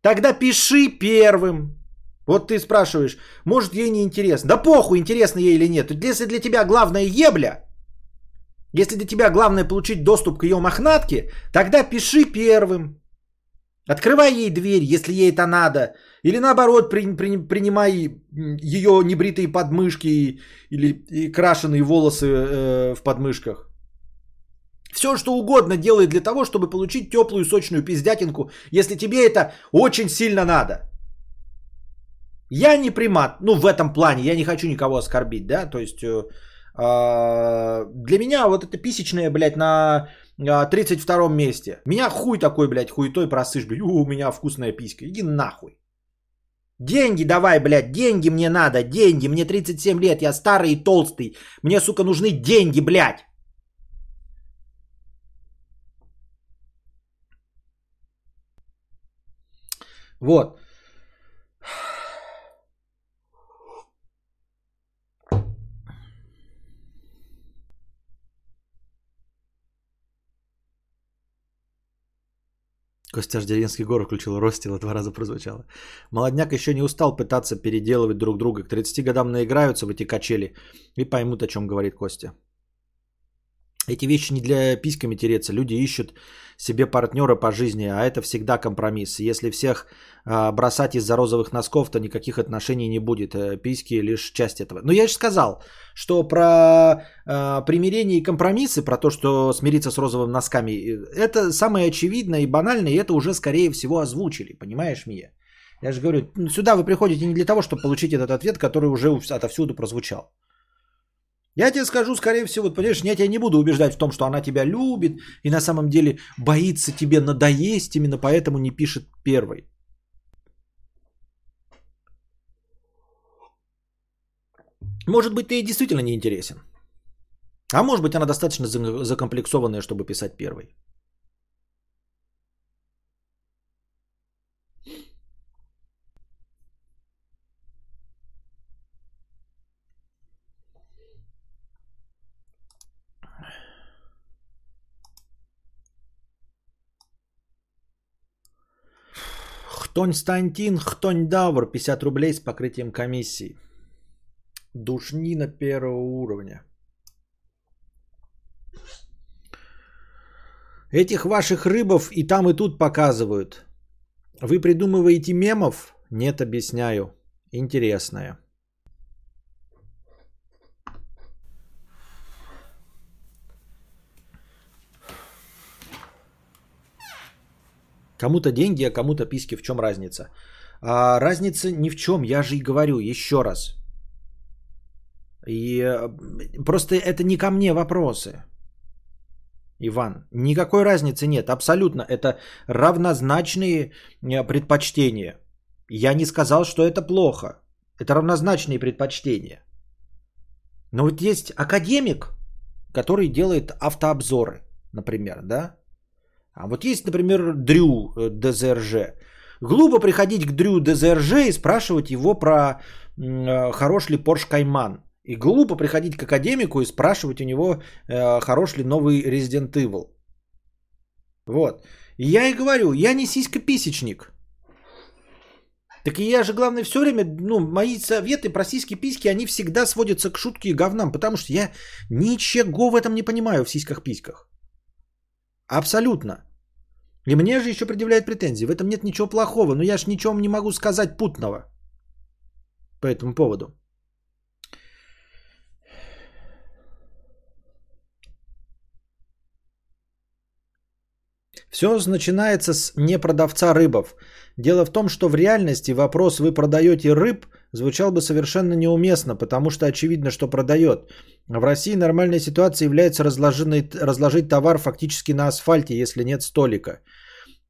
Тогда пиши первым. Вот ты спрашиваешь, может ей не интересно. Да похуй, интересно ей или нет. Если для тебя главная ебля, если для тебя главное получить доступ к ее мохнатке, тогда пиши первым. Открывай ей дверь, если ей это надо. Или наоборот, при, при, принимай ее небритые подмышки или и крашеные волосы э, в подмышках. Все, что угодно делай для того, чтобы получить теплую сочную пиздятинку, если тебе это очень сильно надо. Я не примат, ну в этом плане, я не хочу никого оскорбить, да, то есть э, для меня вот это писечное, блядь, на 32 месте. Меня хуй такой, блядь, хуетой просышь, блядь, у меня вкусная писька, иди нахуй. Деньги давай, блядь, деньги мне надо, деньги, мне 37 лет, я старый и толстый, мне, сука, нужны деньги, блядь. Вот. Костяш Деревенский город включил Ростила, два раза прозвучало. Молодняк еще не устал пытаться переделывать друг друга. К 30 годам наиграются в эти качели и поймут, о чем говорит Костя. Эти вещи не для письками тереться. Люди ищут себе партнера по жизни, а это всегда компромисс. Если всех а, бросать из-за розовых носков, то никаких отношений не будет. Э, письки лишь часть этого. Но я же сказал, что про а, примирение и компромиссы, про то, что смириться с розовыми носками, это самое очевидное и банальное, и это уже скорее всего озвучили. Понимаешь, Мия? Я же говорю, сюда вы приходите не для того, чтобы получить этот ответ, который уже отовсюду прозвучал. Я тебе скажу, скорее всего, вот, понимаешь, я тебя не буду убеждать в том, что она тебя любит и на самом деле боится тебе надоесть, именно поэтому не пишет первой. Может быть, ты ей действительно не интересен. А может быть, она достаточно закомплексованная, чтобы писать первой. Хтонь Стантин, Хтонь Давр, 50 рублей с покрытием комиссии. Душнина первого уровня. Этих ваших рыбов и там, и тут показывают. Вы придумываете мемов? Нет, объясняю. Интересное. Кому-то деньги, а кому-то писки. В чем разница? А, разница ни в чем. Я же и говорю еще раз. И э, просто это не ко мне вопросы. Иван, никакой разницы нет. Абсолютно. Это равнозначные э, предпочтения. Я не сказал, что это плохо. Это равнозначные предпочтения. Но вот есть академик, который делает автообзоры, например, да? А вот есть, например, Дрю э, ДЗРЖ. Глупо приходить к Дрю ДЗРЖ и спрашивать его про э, хорош ли Porsche Cayman. И глупо приходить к академику и спрашивать у него, э, хорош ли новый Resident Evil. Вот. И я и говорю, я не сиська-писечник. Так и я же, главное, все время, ну, мои советы про сиськи-письки, они всегда сводятся к шутке и говнам, потому что я ничего в этом не понимаю в сиськах-письках. Абсолютно. И мне же еще предъявляют претензии. В этом нет ничего плохого, но я же ничего не могу сказать путного по этому поводу. Все начинается с непродавца рыбов. Дело в том, что в реальности вопрос «вы продаете рыб» звучал бы совершенно неуместно, потому что очевидно, что продает. В России нормальная ситуация является разложить товар фактически на асфальте, если нет столика.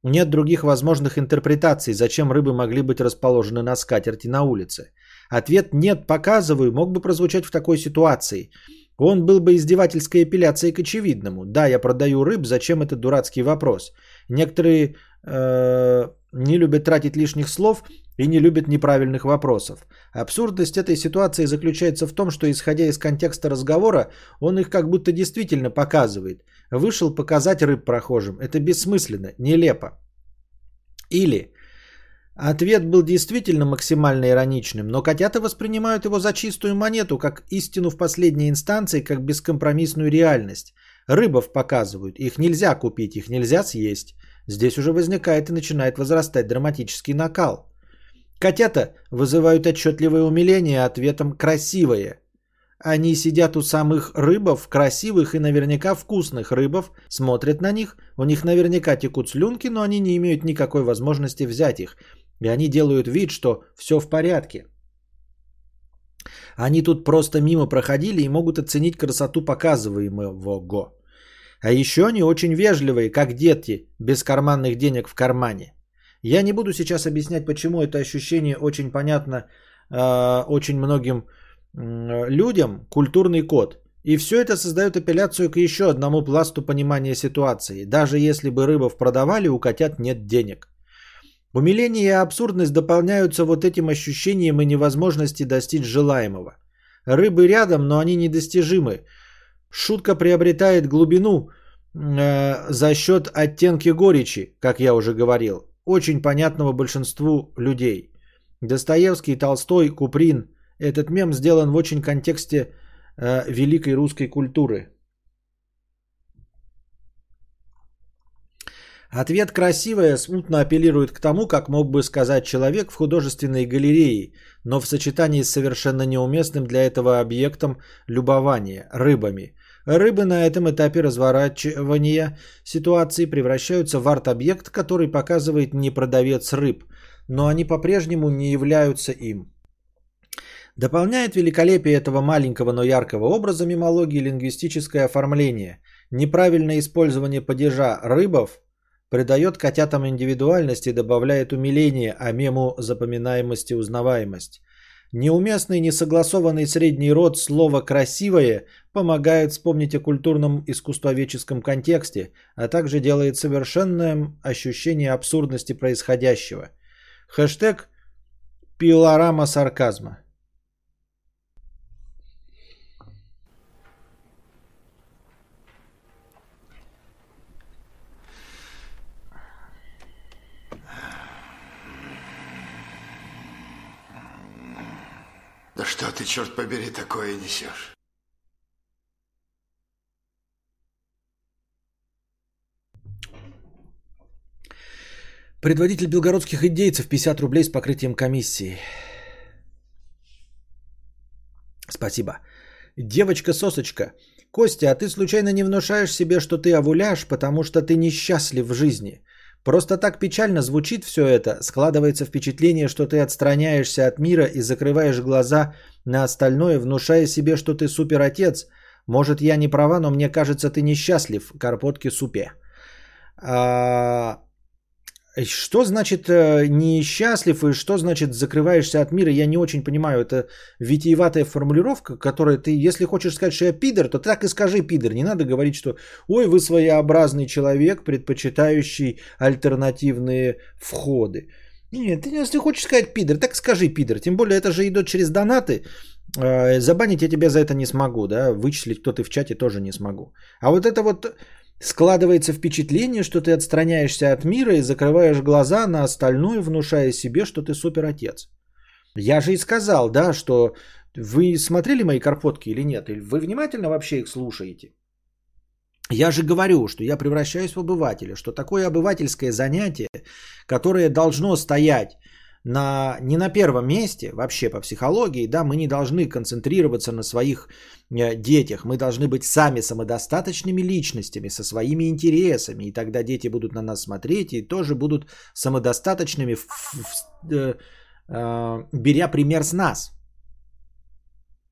Нет других возможных интерпретаций, зачем рыбы могли быть расположены на скатерти на улице. Ответ «нет, показываю» мог бы прозвучать в такой ситуации. Он был бы издевательской эпиляцией к очевидному. Да, я продаю рыб, зачем этот дурацкий вопрос? Некоторые не любят тратить лишних слов и не любят неправильных вопросов. Абсурдность этой ситуации заключается в том, что исходя из контекста разговора, он их как будто действительно показывает. Вышел показать рыб прохожим. Это бессмысленно, нелепо. Или ответ был действительно максимально ироничным, но котята воспринимают его за чистую монету, как истину в последней инстанции, как бескомпромиссную реальность. Рыбов показывают, их нельзя купить, их нельзя съесть. Здесь уже возникает и начинает возрастать драматический накал. Котята вызывают отчетливое умиление ответом «красивое». Они сидят у самых рыбов, красивых и наверняка вкусных рыбов, смотрят на них, у них наверняка текут слюнки, но они не имеют никакой возможности взять их. И они делают вид, что все в порядке. Они тут просто мимо проходили и могут оценить красоту показываемого. А еще они очень вежливые, как дети, без карманных денег в кармане. Я не буду сейчас объяснять, почему это ощущение очень понятно э, очень многим э, людям, культурный код. И все это создает апелляцию к еще одному пласту понимания ситуации. Даже если бы рыбов продавали, у котят нет денег. Умиление и абсурдность дополняются вот этим ощущением и невозможности достичь желаемого. Рыбы рядом, но они недостижимы. Шутка приобретает глубину э, за счет оттенки горечи, как я уже говорил, очень понятного большинству людей. Достоевский, Толстой, Куприн. Этот мем сделан в очень контексте э, великой русской культуры. Ответ красивая смутно апеллирует к тому, как мог бы сказать человек в художественной галерее, но в сочетании с совершенно неуместным для этого объектом любования – рыбами. Рыбы на этом этапе разворачивания ситуации превращаются в арт-объект, который показывает не продавец рыб, но они по-прежнему не являются им. Дополняет великолепие этого маленького, но яркого образа мимологии лингвистическое оформление. Неправильное использование падежа рыбов придает котятам индивидуальность и добавляет умиление, а мему запоминаемость и узнаваемость. Неуместный, несогласованный средний род слова «красивое» помогает вспомнить о культурном искусствоведческом контексте, а также делает совершенное ощущение абсурдности происходящего. Хэштег «Пилорама сарказма». Да что ты, черт побери, такое несешь? Предводитель белгородских идейцев 50 рублей с покрытием комиссии. Спасибо. Девочка-сосочка. Костя, а ты случайно не внушаешь себе, что ты овуляш, потому что ты несчастлив в жизни? Просто так печально звучит все это, складывается впечатление, что ты отстраняешься от мира и закрываешь глаза на остальное, внушая себе, что ты суперотец. Может, я не права, но мне кажется, ты несчастлив, карпотки супе. А... Что значит э, несчастлив и что значит закрываешься от мира, я не очень понимаю. Это витиеватая формулировка, которая ты, если хочешь сказать, что я пидор, то так и скажи пидор. Не надо говорить, что ой, вы своеобразный человек, предпочитающий альтернативные входы. Нет, ты если хочешь сказать пидор, так скажи пидор. Тем более это же идет через донаты. э, забанить я тебя за это не смогу, да, вычислить, кто ты в чате тоже не смогу. А вот это вот складывается впечатление, что ты отстраняешься от мира и закрываешь глаза на остальное, внушая себе, что ты супер отец. Я же и сказал, да, что вы смотрели мои карпотки или нет? Или вы внимательно вообще их слушаете? Я же говорю, что я превращаюсь в обывателя, что такое обывательское занятие, которое должно стоять на, не на первом месте вообще по психологии, да, мы не должны концентрироваться на своих э, детях, мы должны быть сами самодостаточными личностями со своими интересами, и тогда дети будут на нас смотреть и тоже будут самодостаточными, в, в, э, э, беря пример с нас.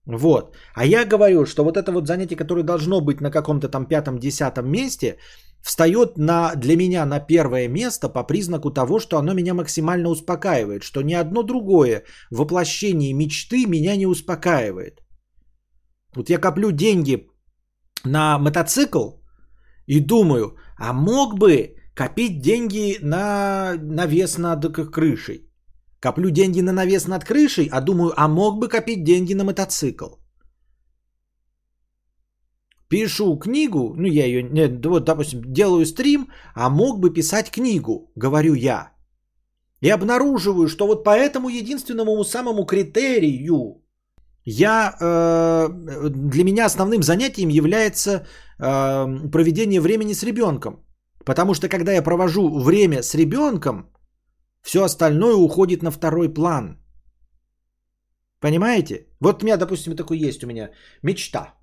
Вот. А я говорю, что вот это вот занятие, которое должно быть на каком-то там пятом-десятом месте, встает на, для меня на первое место по признаку того, что оно меня максимально успокаивает, что ни одно другое воплощение мечты меня не успокаивает. Вот я коплю деньги на мотоцикл и думаю, а мог бы копить деньги на навес над крышей. Коплю деньги на навес над крышей, а думаю, а мог бы копить деньги на мотоцикл. Пишу книгу, ну я ее, нет, вот, допустим, делаю стрим, а мог бы писать книгу, говорю я. И обнаруживаю, что вот по этому единственному самому критерию я, э, для меня основным занятием является э, проведение времени с ребенком. Потому что когда я провожу время с ребенком, все остальное уходит на второй план. Понимаете? Вот у меня, допустим, такой есть у меня мечта.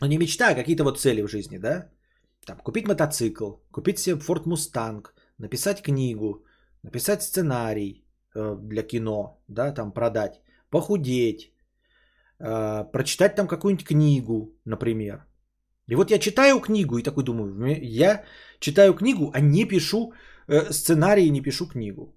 Не мечта, а какие-то вот цели в жизни, да? Там, купить мотоцикл, купить себе Ford Mustang, написать книгу, написать сценарий э, для кино, да, там продать, похудеть, э, прочитать там какую-нибудь книгу, например. И вот я читаю книгу и такой думаю, я читаю книгу, а не пишу Э, сценарий не пишу книгу.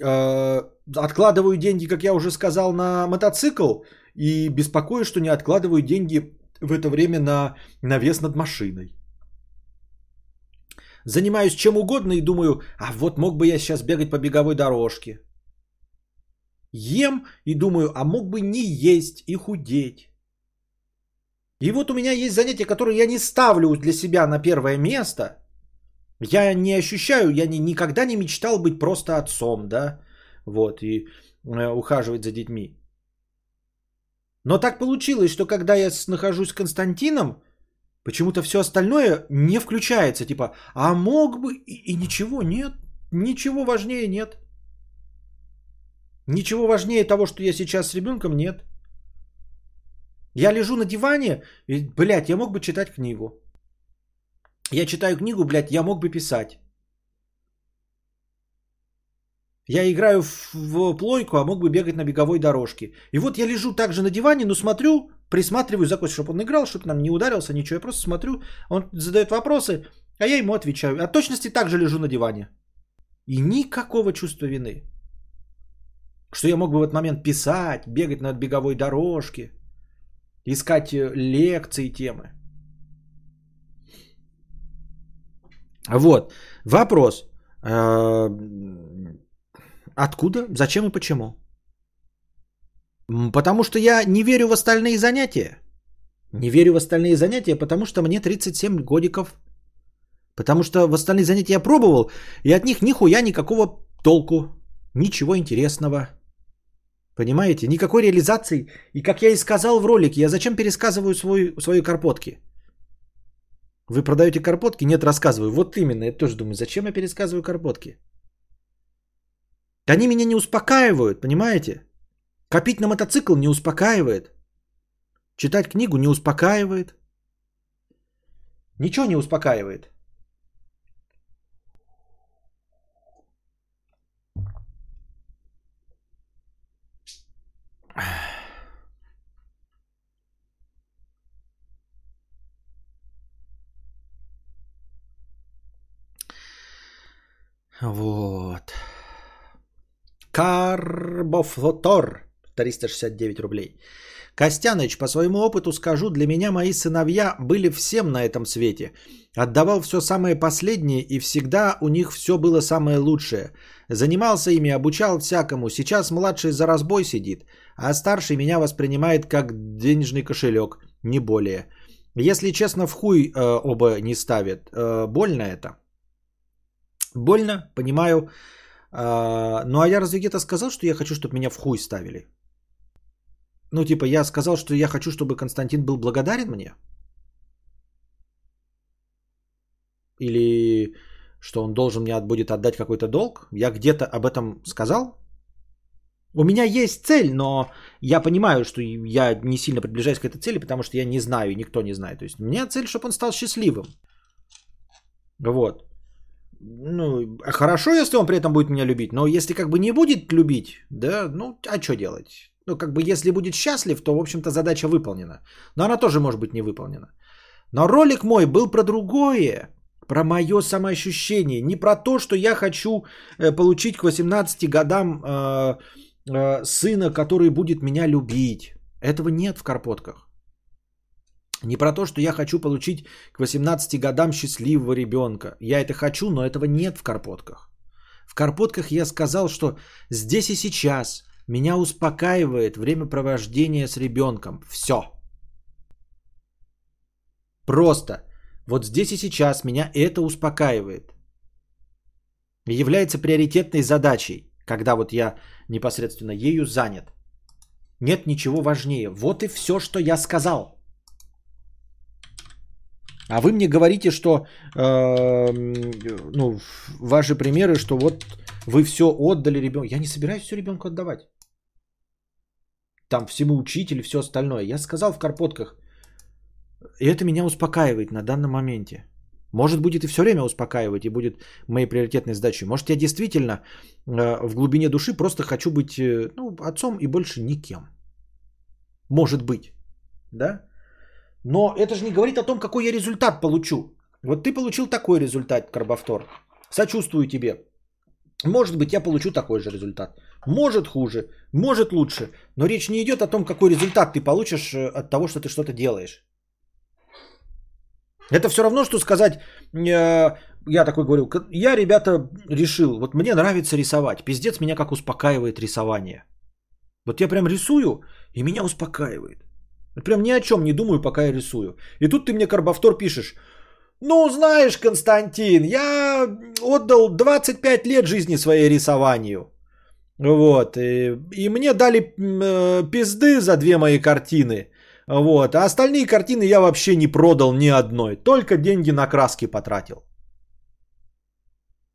Э, откладываю деньги, как я уже сказал, на мотоцикл и беспокоюсь, что не откладываю деньги в это время на навес над машиной. Занимаюсь чем угодно и думаю, а вот мог бы я сейчас бегать по беговой дорожке. Ем и думаю, а мог бы не есть и худеть. И вот у меня есть занятие, которое я не ставлю для себя на первое место – я не ощущаю, я не, никогда не мечтал быть просто отцом, да, вот, и э, ухаживать за детьми. Но так получилось, что когда я нахожусь с Константином, почему-то все остальное не включается. Типа, а мог бы... И, и ничего нет. Ничего важнее нет. Ничего важнее того, что я сейчас с ребенком, нет. Я лежу на диване, и, блядь, я мог бы читать книгу. Я читаю книгу, блядь, я мог бы писать. Я играю в, плойку, а мог бы бегать на беговой дорожке. И вот я лежу также на диване, но смотрю, присматриваю за Костей, чтобы он играл, чтобы нам не ударился, ничего. Я просто смотрю, он задает вопросы, а я ему отвечаю. От точности также лежу на диване. И никакого чувства вины. Что я мог бы в этот момент писать, бегать на беговой дорожке, искать э, лекции, темы. Вот. Вопрос. Откуда, зачем и почему? Потому что я не верю в остальные занятия. Не верю в остальные занятия, потому что мне 37 годиков. Потому что в остальные занятия я пробовал, и от них нихуя никакого толку. Ничего интересного. Понимаете? Никакой реализации. И как я и сказал в ролике, я зачем пересказываю свой, свои карпотки? Вы продаете карпотки? Нет, рассказываю. Вот именно, я тоже думаю, зачем я пересказываю карпотки? Они меня не успокаивают, понимаете? Копить на мотоцикл не успокаивает. Читать книгу не успокаивает. Ничего не успокаивает. Вот. Карбофлотор. 369 рублей. Костяныч, по своему опыту скажу, для меня мои сыновья были всем на этом свете. Отдавал все самое последнее, и всегда у них все было самое лучшее. Занимался ими, обучал всякому. Сейчас младший за разбой сидит, а старший меня воспринимает как денежный кошелек, не более. Если честно, в хуй э, оба не ставят. Э, больно это. Больно, понимаю. Э, ну а я разве где-то сказал, что я хочу, чтобы меня в хуй ставили? Ну типа я сказал, что я хочу, чтобы Константин был благодарен мне? Или что он должен мне будет отдать какой-то долг? Я где-то об этом сказал? У меня есть цель, но я понимаю, что я не сильно приближаюсь к этой цели, потому что я не знаю, и никто не знает. То есть у меня цель, чтобы он стал счастливым. Вот. Ну, хорошо, если он при этом будет меня любить, но если как бы не будет любить, да, ну, а что делать? Ну, как бы если будет счастлив, то, в общем-то, задача выполнена. Но она тоже может быть не выполнена. Но ролик мой был про другое. Про мое самоощущение. Не про то, что я хочу э, получить к 18 годам э, э, сына, который будет меня любить. Этого нет в Карпотках. Не про то, что я хочу получить к 18 годам счастливого ребенка. Я это хочу, но этого нет в Карпотках. В Карпотках я сказал, что здесь и сейчас меня успокаивает времяпровождение с ребенком. Все. Просто. Вот здесь и сейчас меня это успокаивает. Является приоритетной задачей, когда вот я непосредственно ею занят. Нет ничего важнее. Вот и все, что я сказал. А вы мне говорите, что э, ну, ваши примеры, что вот вы все отдали ребенку. Я не собираюсь все ребенку отдавать. Там всему учителю, все остальное. Я сказал в Карпотках, и это меня успокаивает на данном моменте. Может будет и все время успокаивать, и будет моей приоритетной задачей. Может я действительно э, в глубине души просто хочу быть э, ну, отцом и больше никем. Может быть. Да? Но это же не говорит о том, какой я результат получу. Вот ты получил такой результат, Карбовтор. Сочувствую тебе. Может быть, я получу такой же результат. Может хуже, может лучше. Но речь не идет о том, какой результат ты получишь э, от того, что ты что-то делаешь. Это все равно, что сказать, э, я такой говорю, я, ребята, решил, вот мне нравится рисовать. Пиздец меня как успокаивает рисование. Вот я прям рисую, и меня успокаивает. Прям ни о чем не думаю, пока я рисую. И тут ты мне, Карбовтор, пишешь, ну, знаешь, Константин, я отдал 25 лет жизни своей рисованию. Вот, и, и мне дали э, пизды за две мои картины. Вот, а остальные картины я вообще не продал ни одной, только деньги на краски потратил.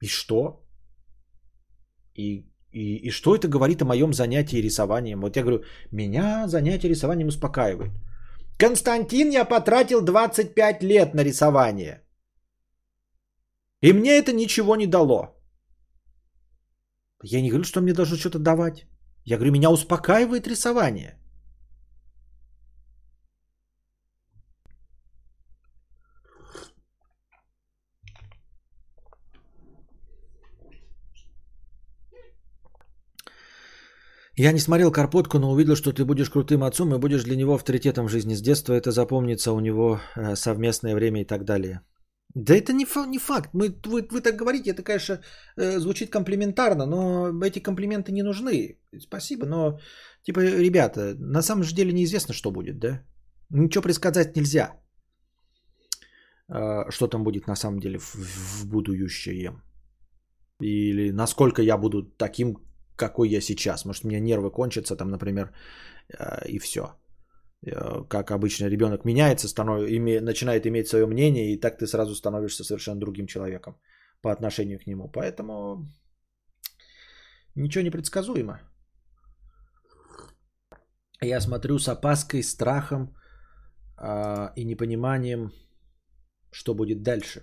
И что? И и, и что это говорит о моем занятии рисованием? Вот я говорю, меня занятие рисованием успокаивает. Константин, я потратил 25 лет на рисование. И мне это ничего не дало. Я не говорю, что мне должно что-то давать. Я говорю, меня успокаивает рисование. Я не смотрел Карпотку, но увидел, что ты будешь крутым отцом и будешь для него авторитетом в жизни. С детства это запомнится у него э, совместное время и так далее. Да это не, не факт. Мы, вы, вы так говорите, это, конечно, э, звучит комплиментарно, но эти комплименты не нужны. Спасибо, но, типа, ребята, на самом же деле неизвестно, что будет, да? Ничего предсказать нельзя, э, что там будет на самом деле в, в будущее. Или насколько я буду таким, какой я сейчас. Может, у меня нервы кончатся, там, например, э, и все. Э, как обычно, ребенок меняется, станов... име... начинает иметь свое мнение, и так ты сразу становишься совершенно другим человеком по отношению к нему. Поэтому ничего не предсказуемо. Я смотрю с опаской, страхом э, и непониманием, что будет дальше.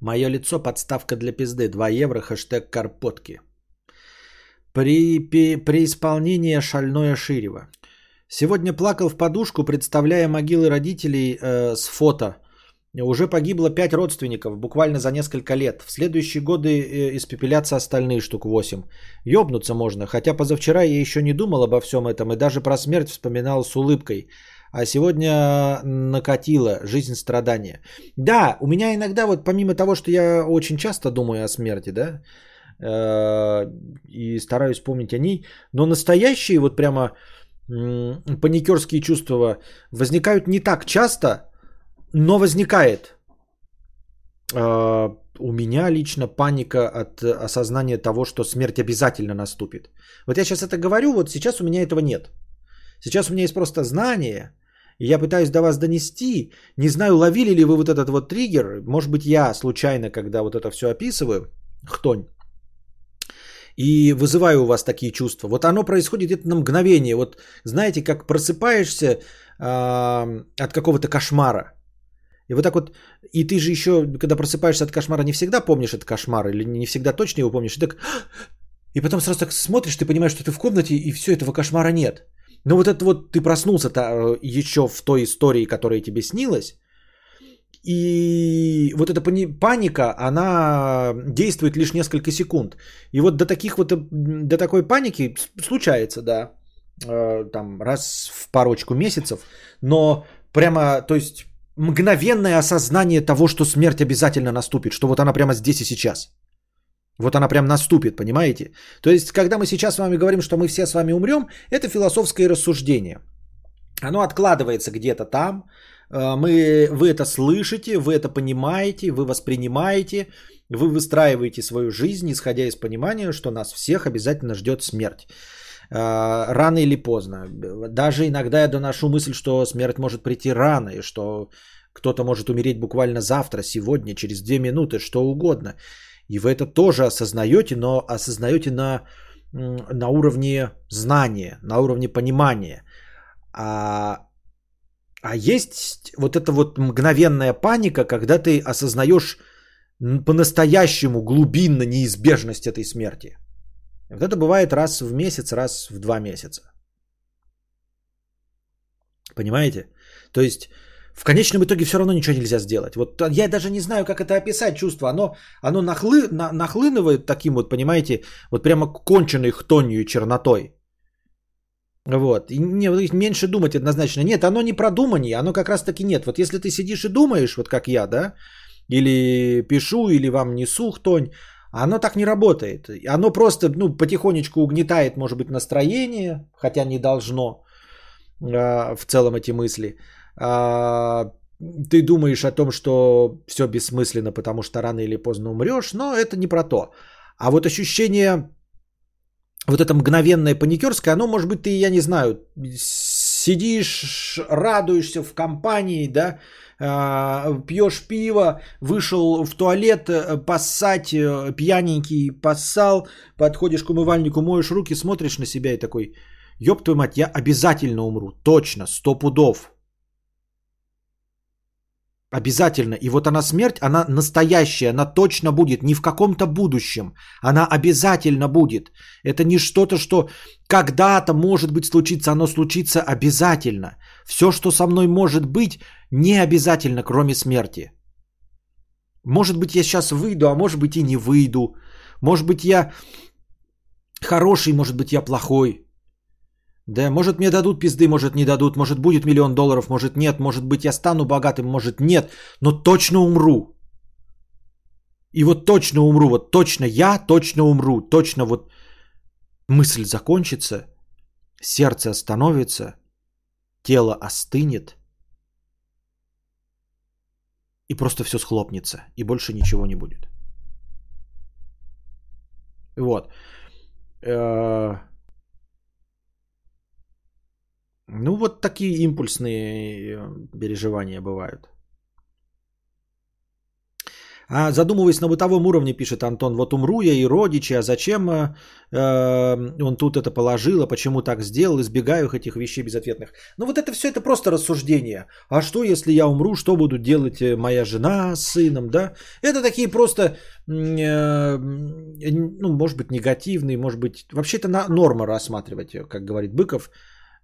Мое лицо подставка для пизды. 2 евро, хэштег карпотки. При, при, при исполнении шальное ширево. Сегодня плакал в подушку, представляя могилы родителей э, с фото. Уже погибло 5 родственников буквально за несколько лет. В следующие годы э, испепелятся остальные штук 8. Ёбнуться можно, хотя позавчера я еще не думал обо всем этом и даже про смерть вспоминал с улыбкой. А сегодня накатило жизнь страдания. Да, у меня иногда вот помимо того, что я очень часто думаю о смерти, да, э, и стараюсь помнить о ней, но настоящие вот прямо паникерские чувства возникают не так часто, но возникает э, у меня лично паника от осознания того, что смерть обязательно наступит. Вот я сейчас это говорю, вот сейчас у меня этого нет. Сейчас у меня есть просто знание, и я пытаюсь до вас донести. Не знаю, ловили ли вы вот этот вот триггер. Может быть, я случайно, когда вот это все описываю, хтонь, и вызываю у вас такие чувства. Вот оно происходит это на мгновение. Вот знаете, как просыпаешься э, от какого-то кошмара. И вот так вот, и ты же еще, когда просыпаешься от кошмара, не всегда помнишь этот кошмар, или не всегда точно его помнишь. И, так, и потом сразу так смотришь, ты понимаешь, что ты в комнате, и все, этого кошмара нет. Но вот это вот ты проснулся-то э, еще в той истории, которая тебе снилась, и вот эта паника, она действует лишь несколько секунд. И вот до таких вот, до такой паники случается, да, э, там раз в парочку месяцев, но прямо, то есть мгновенное осознание того, что смерть обязательно наступит, что вот она прямо здесь и сейчас. Вот она прям наступит, понимаете? То есть, когда мы сейчас с вами говорим, что мы все с вами умрем, это философское рассуждение. Оно откладывается где-то там, э, мы, вы это слышите, вы это понимаете, вы воспринимаете, вы выстраиваете свою жизнь, исходя из понимания, что нас всех обязательно ждет смерть. Э, рано или поздно. Даже иногда я доношу мысль, что смерть может прийти рано, и что кто-то может умереть буквально завтра, сегодня, через две минуты, что угодно. И вы это тоже осознаете, но осознаете на, на уровне знания, на уровне понимания. А, а есть вот эта вот мгновенная паника, когда ты осознаешь по-настоящему глубинно неизбежность этой смерти. Вот это бывает раз в месяц, раз в два месяца. Понимаете? То есть в конечном итоге все равно ничего нельзя сделать. Вот я даже не знаю, как это описать чувство. Оно, оно нахлы, на, нахлынывает таким вот, понимаете, вот прямо конченной хтонью и чернотой. Вот. И не, меньше думать однозначно. Нет, оно не продумание, оно как раз таки нет. Вот если ты сидишь и думаешь, вот как я, да, или пишу, или вам несу хтонь, оно так не работает. Оно просто ну, потихонечку угнетает, может быть, настроение, хотя не должно э, в целом эти мысли. Э, ты думаешь о том, что все бессмысленно, потому что рано или поздно умрешь, но это не про то. А вот ощущение, вот это мгновенное паникерское, оно может быть, ты, я не знаю, сидишь, радуешься в компании, да, пьешь пиво, вышел в туалет э, поссать, э, пьяненький поссал, подходишь к умывальнику, моешь руки, смотришь на себя и такой, ёб твою мать, я обязательно умру, точно, сто пудов. Обязательно. И вот она смерть, она настоящая, она точно будет, не в каком-то будущем. Она обязательно будет. Это не что-то, что когда-то может быть случится, оно случится обязательно. Все, что со мной может быть, не обязательно, кроме смерти. Может быть, я сейчас выйду, а может быть и не выйду. Может быть, я хороший, может быть, я плохой. Да, может мне дадут пизды, может не дадут, может будет миллион долларов, может нет, может быть я стану богатым, может нет, но точно умру. И вот точно умру, вот точно я точно умру, точно вот мысль закончится, сердце остановится, тело остынет, и просто все схлопнется, и больше ничего не будет. Вот. Э, ну, вот такие импульсные э, переживания бывают. А задумываясь на бытовом уровне, пишет Антон, вот умру я и родичи, а зачем э, э, он тут это положил, а почему так сделал, избегаю этих вещей безответных. Ну вот это все это просто рассуждение. А что, если я умру, что будут делать э, моя жена с сыном, да? Это такие просто, э, ну, может быть, негативные, может быть, вообще это норма рассматривать, как говорит Быков,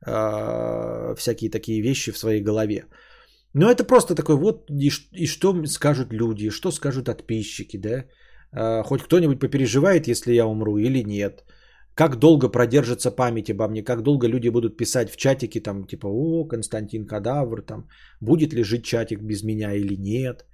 э, всякие такие вещи в своей голове. Но это просто такой вот, и, и что скажут люди, что скажут подписчики, да? Э, хоть кто-нибудь попереживает, если я умру или нет. Как долго продержится память обо мне, как долго люди будут писать в чатике, там, типа, о, Константин Кадавр, там, будет ли жить чатик без меня или нет.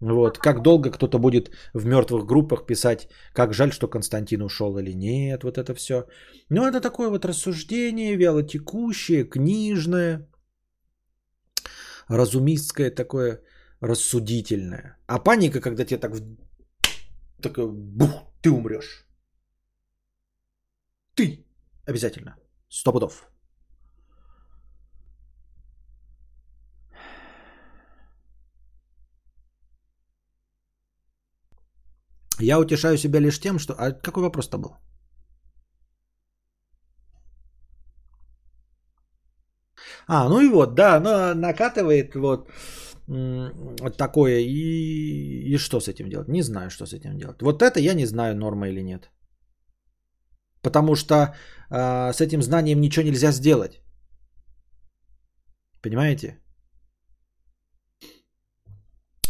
Вот. Как долго кто-то будет в мертвых группах писать, как жаль, что Константин ушел или нет, вот это все. Ну, это такое вот рассуждение, вялотекущее, книжное, разумистское такое, рассудительное. А паника, когда тебе так, такое, бух, ты умрешь. Ты обязательно. Сто пудов. Я утешаю себя лишь тем, что... А какой вопрос-то был? А, ну и вот, да, она накатывает вот такое. И, и что с этим делать? Не знаю, что с этим делать. Вот это я не знаю, норма или нет. Потому что э, с этим знанием ничего нельзя сделать. Понимаете?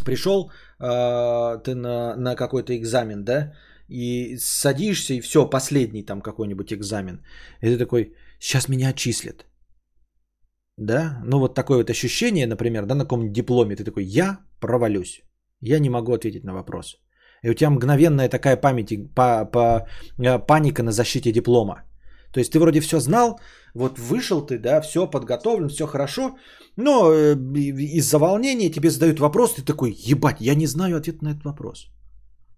Пришел э, ты на, на какой-то экзамен, да, и садишься, и все, последний там какой-нибудь экзамен. И ты такой, сейчас меня отчислят. Да, ну вот такое вот ощущение, например, да, на каком-нибудь дипломе, ты такой, я провалюсь, я не могу ответить на вопрос. И у тебя мгновенная такая память, по, по, э, паника на защите диплома. То есть ты вроде все знал, вот вышел ты, да, все подготовлен, все хорошо, но э, из-за волнения тебе задают вопрос, ты такой, ебать, я не знаю ответ на этот вопрос.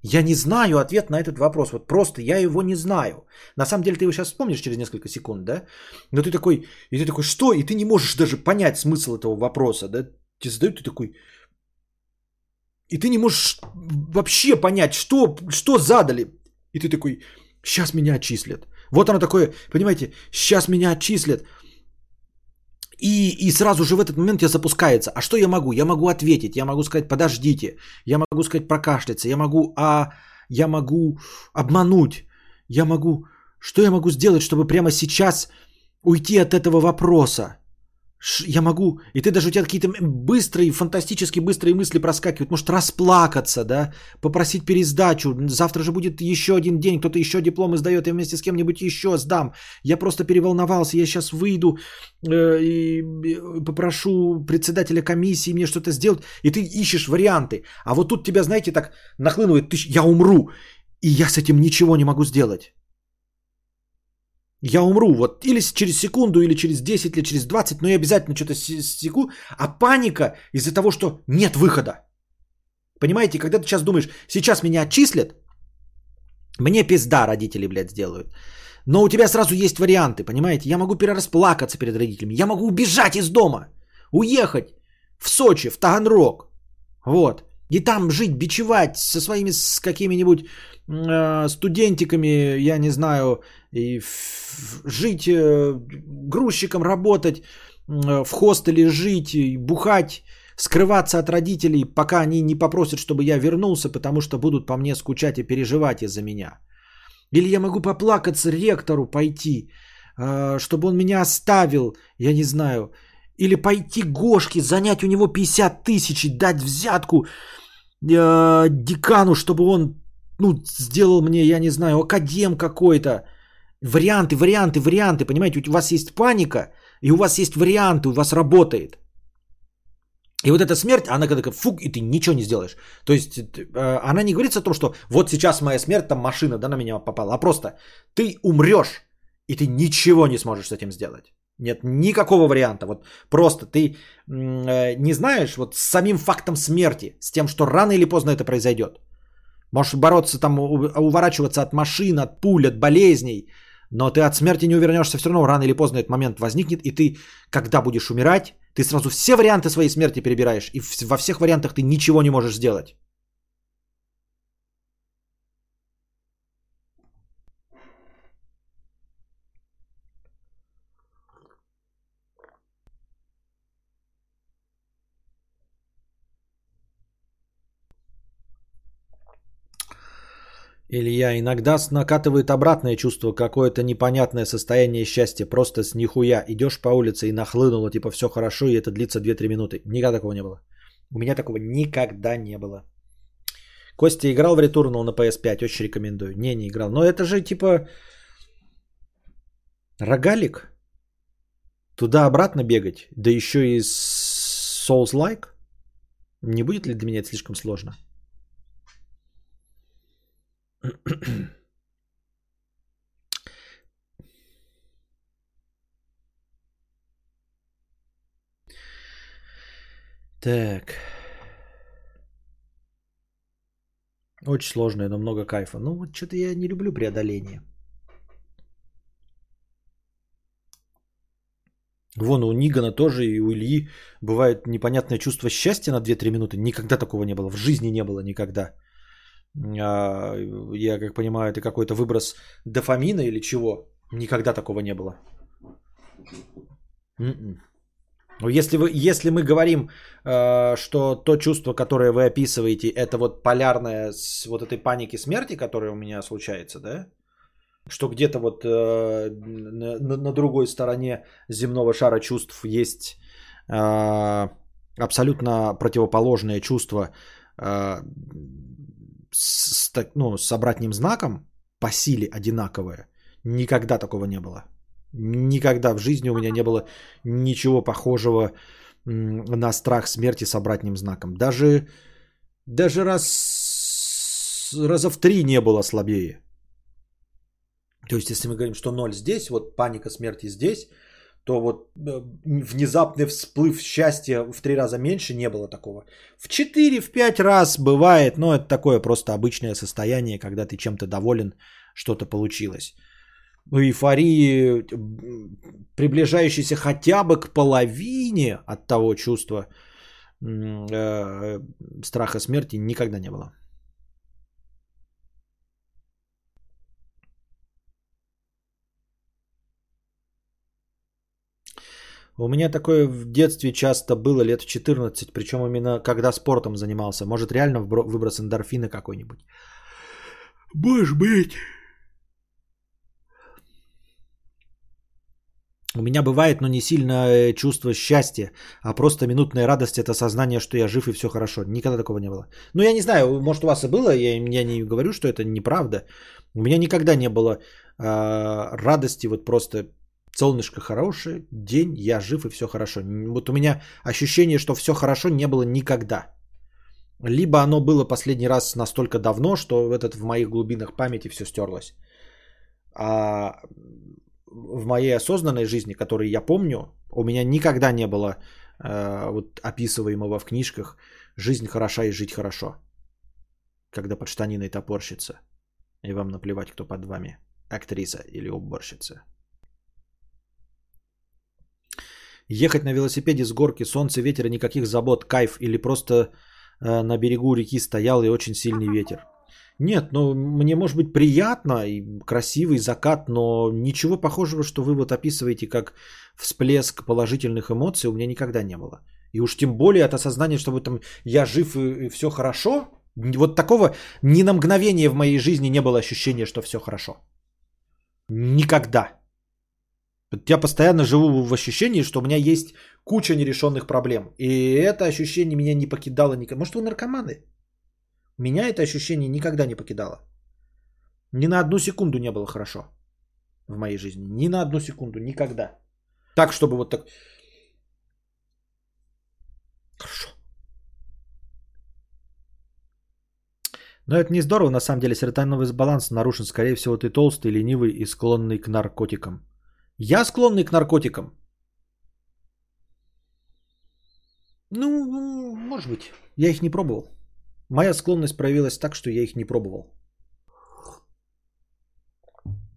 Я не знаю ответ на этот вопрос. Вот просто я его не знаю. На самом деле ты его сейчас вспомнишь через несколько секунд, да? Но ты такой, и ты такой, что? И ты не можешь даже понять смысл этого вопроса, да? Тебе задают, ты такой, и ты не можешь вообще понять, что, что задали. И ты такой, сейчас меня отчислят. Вот оно такое, понимаете, сейчас меня отчислят. И, и сразу же в этот момент я запускается. А что я могу? Я могу ответить, я могу сказать, подождите, я могу сказать прокашляться, я могу, а, я могу обмануть, я могу, что я могу сделать, чтобы прямо сейчас уйти от этого вопроса? Я могу, и ты даже у тебя какие-то быстрые, фантастически быстрые мысли проскакивают, может расплакаться, да, попросить пересдачу, завтра же будет еще один день, кто-то еще диплом издает, я вместе с кем-нибудь еще сдам, я просто переволновался, я сейчас выйду э, и попрошу председателя комиссии мне что-то сделать, и ты ищешь варианты, а вот тут тебя, знаете, так нахлынывает, ты, я умру, и я с этим ничего не могу сделать. Я умру вот или через секунду, или через 10, или через 20, но я обязательно что-то секу, а паника из-за того, что нет выхода. Понимаете, когда ты сейчас думаешь, сейчас меня отчислят, мне пизда родители, блядь, сделают. Но у тебя сразу есть варианты, понимаете? Я могу перерасплакаться перед родителями, я могу убежать из дома, уехать в Сочи, в Таганрог, вот. И там жить, бичевать со своими с какими-нибудь студентиками, я не знаю, и жить э, грузчиком, работать, э, в хостеле жить, бухать, скрываться от родителей, пока они не попросят, чтобы я вернулся, потому что будут по мне скучать и переживать из-за меня. Или я могу поплакаться ректору пойти, э, чтобы он меня оставил, я не знаю. Или пойти Гошке, занять у него 50 тысяч и дать взятку э, декану, чтобы он ну, сделал мне, я не знаю, академ какой-то. Варианты, варианты, варианты, понимаете, у вас есть паника, и у вас есть варианты, у вас работает. И вот эта смерть, она когда фук, и ты ничего не сделаешь. То есть э, она не говорится о том, что вот сейчас моя смерть, там машина да, на меня попала, а просто ты умрешь, и ты ничего не сможешь с этим сделать. Нет никакого варианта. Вот просто ты э, не знаешь вот с самим фактом смерти, с тем, что рано или поздно это произойдет. Можешь бороться там, уворачиваться от машин, от пуль, от болезней, но ты от смерти не увернешься, все равно рано или поздно этот момент возникнет, и ты, когда будешь умирать, ты сразу все варианты своей смерти перебираешь, и во всех вариантах ты ничего не можешь сделать. Илья, иногда накатывает обратное чувство, какое-то непонятное состояние счастья, просто с нихуя. Идешь по улице и нахлынуло, типа все хорошо, и это длится 2-3 минуты. Никогда такого не было. У меня такого никогда не было. Костя играл в Returnal на PS5, очень рекомендую. Не, не играл. Но это же типа рогалик. Туда-обратно бегать, да еще и Souls-like. Не будет ли для меня это слишком сложно? Так. Очень сложное, но много кайфа. Ну, вот что-то я не люблю преодоление. Вон у Нигана тоже и у Ильи бывает непонятное чувство счастья на 2-3 минуты. Никогда такого не было. В жизни не было никогда. А, я как понимаю, это какой-то выброс дофамина или чего. Никогда такого не было. М-м. Если, вы, если мы говорим, э, что то чувство, которое вы описываете, это вот полярное с вот этой паники смерти, которая у меня случается, да? Что где-то вот э, на, другой стороне земного шара чувств есть э, абсолютно противоположное чувство с, ну, с обратным знаком по силе одинаковое. Никогда такого не было. Никогда в жизни у меня не было ничего похожего на страх смерти с обратным знаком. Даже, даже раз, раза в три не было слабее. То есть, если мы говорим, что ноль здесь, вот паника смерти здесь, то вот э, внезапный всплыв счастья в три раза меньше не было такого. В 4-5 раз бывает, но это такое просто обычное состояние, когда ты чем-то доволен, что-то получилось эйфории, приближающейся хотя бы к половине от того чувства э, страха смерти никогда не было. У меня такое в детстве часто было, лет 14, причем именно когда спортом занимался. Может реально выброс эндорфина какой-нибудь. Может быть. У меня бывает, но не сильно чувство счастья, а просто минутная радость это сознание, что я жив и все хорошо. Никогда такого не было. Ну, я не знаю, может у вас и было, я, я не говорю, что это неправда. У меня никогда не было э, радости, вот просто солнышко хорошее, день, я жив и все хорошо. Вот у меня ощущение, что все хорошо не было никогда. Либо оно было последний раз настолько давно, что этот в моих глубинах памяти все стерлось. А в моей осознанной жизни, которые я помню, у меня никогда не было э, вот описываемого в книжках «жизнь хороша и жить хорошо», когда под штаниной топорщится, и вам наплевать, кто под вами, актриса или уборщица. Ехать на велосипеде с горки, солнце, ветер никаких забот, кайф, или просто э, на берегу реки стоял и очень сильный ветер. Нет, ну мне может быть приятно и красивый закат, но ничего похожего, что вы вот описываете как всплеск положительных эмоций, у меня никогда не было. И уж тем более от осознания, что вот там я жив и, и все хорошо, вот такого ни на мгновение в моей жизни не было ощущения, что все хорошо. Никогда. Я постоянно живу в ощущении, что у меня есть куча нерешенных проблем. И это ощущение меня не покидало никогда. Может, вы наркоманы? Меня это ощущение никогда не покидало. Ни на одну секунду не было хорошо в моей жизни. Ни на одну секунду, никогда. Так, чтобы вот так... Хорошо. Но это не здорово, на самом деле. Серотониновый баланс нарушен. Скорее всего, ты толстый, ленивый и склонный к наркотикам. Я склонный к наркотикам? Ну, может быть. Я их не пробовал. Моя склонность проявилась так, что я их не пробовал.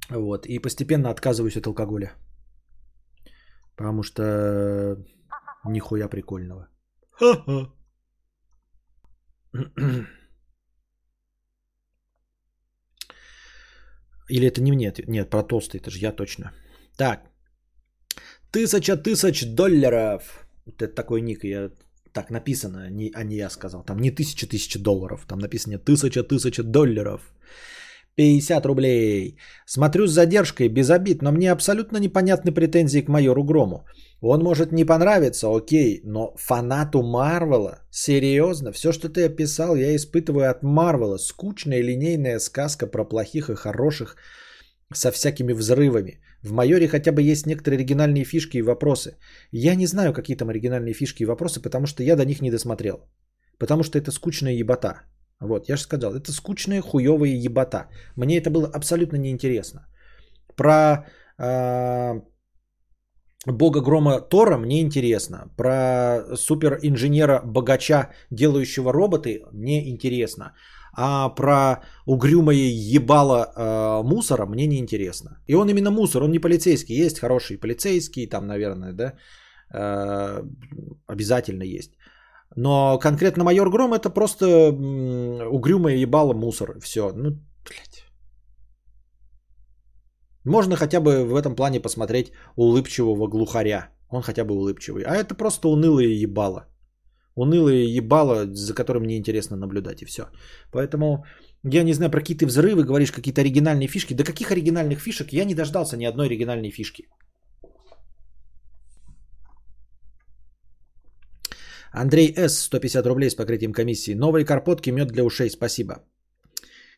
Вот. И постепенно отказываюсь от алкоголя. Потому что нихуя прикольного. Или это не мне? Нет, про толстый, это же я точно. Так. Тысяча тысяч долларов. Это такой ник, я так написано, а не я сказал. Там не тысяча тысяча долларов. Там написано тысяча тысяча долларов. 50 рублей. Смотрю с задержкой, без обид, но мне абсолютно непонятны претензии к майору Грому. Он может не понравиться, окей, но фанату Марвела? Серьезно? Все, что ты описал, я испытываю от Марвела. Скучная линейная сказка про плохих и хороших со всякими взрывами. В майоре хотя бы есть некоторые оригинальные фишки и вопросы. Я не знаю, какие там оригинальные фишки и вопросы, потому что я до них не досмотрел. Потому что это скучная ебота. Вот, я же сказал, это скучная хуевая ебота. Мне это было абсолютно неинтересно. Про э, бога грома Тора мне интересно. Про супер инженера богача, делающего роботы, мне интересно. А про угрюмое ебало э, мусора мне не интересно. И он именно мусор, он не полицейский. Есть хороший полицейский, там, наверное, да, э, обязательно есть. Но конкретно майор Гром это просто угрюмое ебало мусор. Все. Ну, блядь. Можно хотя бы в этом плане посмотреть улыбчивого глухаря. Он хотя бы улыбчивый. А это просто унылое ебало. Унылое ебало, за которым мне интересно наблюдать и все. Поэтому я не знаю, про какие ты взрывы говоришь, какие-то оригинальные фишки. Да каких оригинальных фишек? Я не дождался ни одной оригинальной фишки. Андрей С. 150 рублей с покрытием комиссии. Новые карпотки, мед для ушей. Спасибо.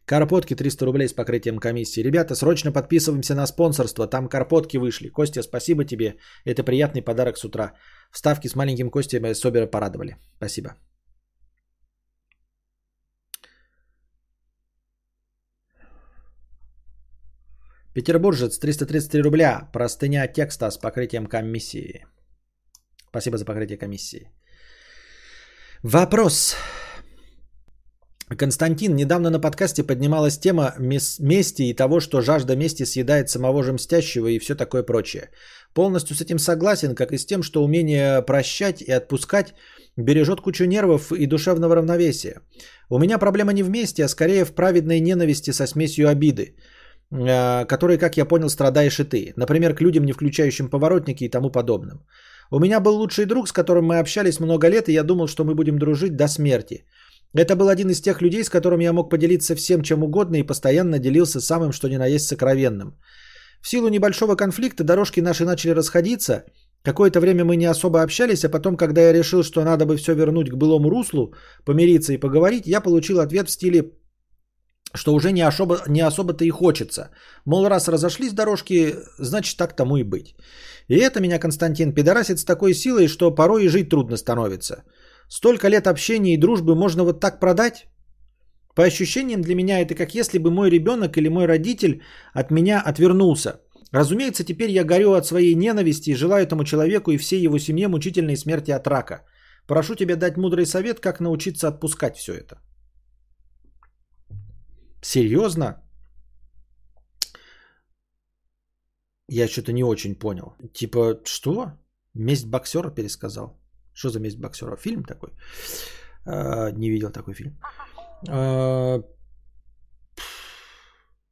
Карпотки 300 рублей с покрытием комиссии. Ребята, срочно подписываемся на спонсорство. Там карпотки вышли. Костя, спасибо тебе. Это приятный подарок с утра. Вставки с маленьким Костей Собера порадовали. Спасибо. Петербуржец 333 рубля. Простыня текста с покрытием комиссии. Спасибо за покрытие комиссии. Вопрос. Константин, недавно на подкасте поднималась тема мести и того, что жажда мести съедает самого же мстящего и все такое прочее. Полностью с этим согласен, как и с тем, что умение прощать и отпускать бережет кучу нервов и душевного равновесия. У меня проблема не в мести, а скорее в праведной ненависти со смесью обиды, э, которой, как я понял, страдаешь и ты. Например, к людям, не включающим поворотники и тому подобным. У меня был лучший друг, с которым мы общались много лет, и я думал, что мы будем дружить до смерти. Это был один из тех людей, с которым я мог поделиться всем, чем угодно, и постоянно делился самым, что ни на есть сокровенным. В силу небольшого конфликта дорожки наши начали расходиться. Какое-то время мы не особо общались, а потом, когда я решил, что надо бы все вернуть к былому руслу, помириться и поговорить, я получил ответ в стиле что уже не особо, не особо-то и хочется. Мол, раз разошлись дорожки, значит так тому и быть. И это меня Константин пидорасит с такой силой, что порой и жить трудно становится. Столько лет общения и дружбы можно вот так продать? По ощущениям для меня это как если бы мой ребенок или мой родитель от меня отвернулся. Разумеется, теперь я горю от своей ненависти и желаю этому человеку и всей его семье мучительной смерти от рака. Прошу тебя дать мудрый совет, как научиться отпускать все это. Серьезно? Я что-то не очень понял. Типа, что? Месть боксера пересказал. Что за месть боксера? Фильм такой? А, не видел такой фильм. А,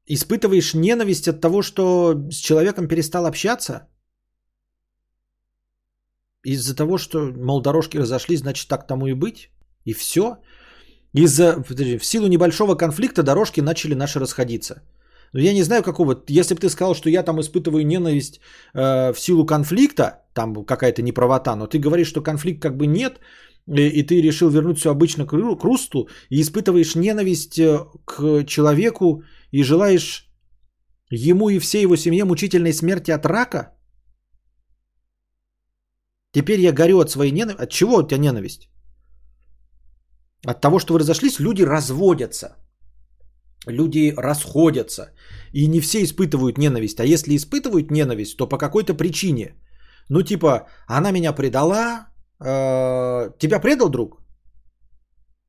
испытываешь ненависть от того, что с человеком перестал общаться? Из-за того, что, мол, дорожки разошлись, значит, так тому и быть? И все? Из-за, в силу небольшого конфликта дорожки начали наши расходиться. Но я не знаю какого. Если бы ты сказал, что я там испытываю ненависть э, в силу конфликта, там какая-то неправота, но ты говоришь, что конфликт как бы нет, и, и ты решил вернуть все обычно к, к русту, и испытываешь ненависть э, к человеку и желаешь ему и всей его семье мучительной смерти от рака? Теперь я горю от своей ненависти. От чего у тебя ненависть? От того, что вы разошлись, люди разводятся. Люди расходятся. И не все испытывают ненависть. А если испытывают ненависть, то по какой-то причине. Ну, типа, она меня предала. Э, тебя предал друг?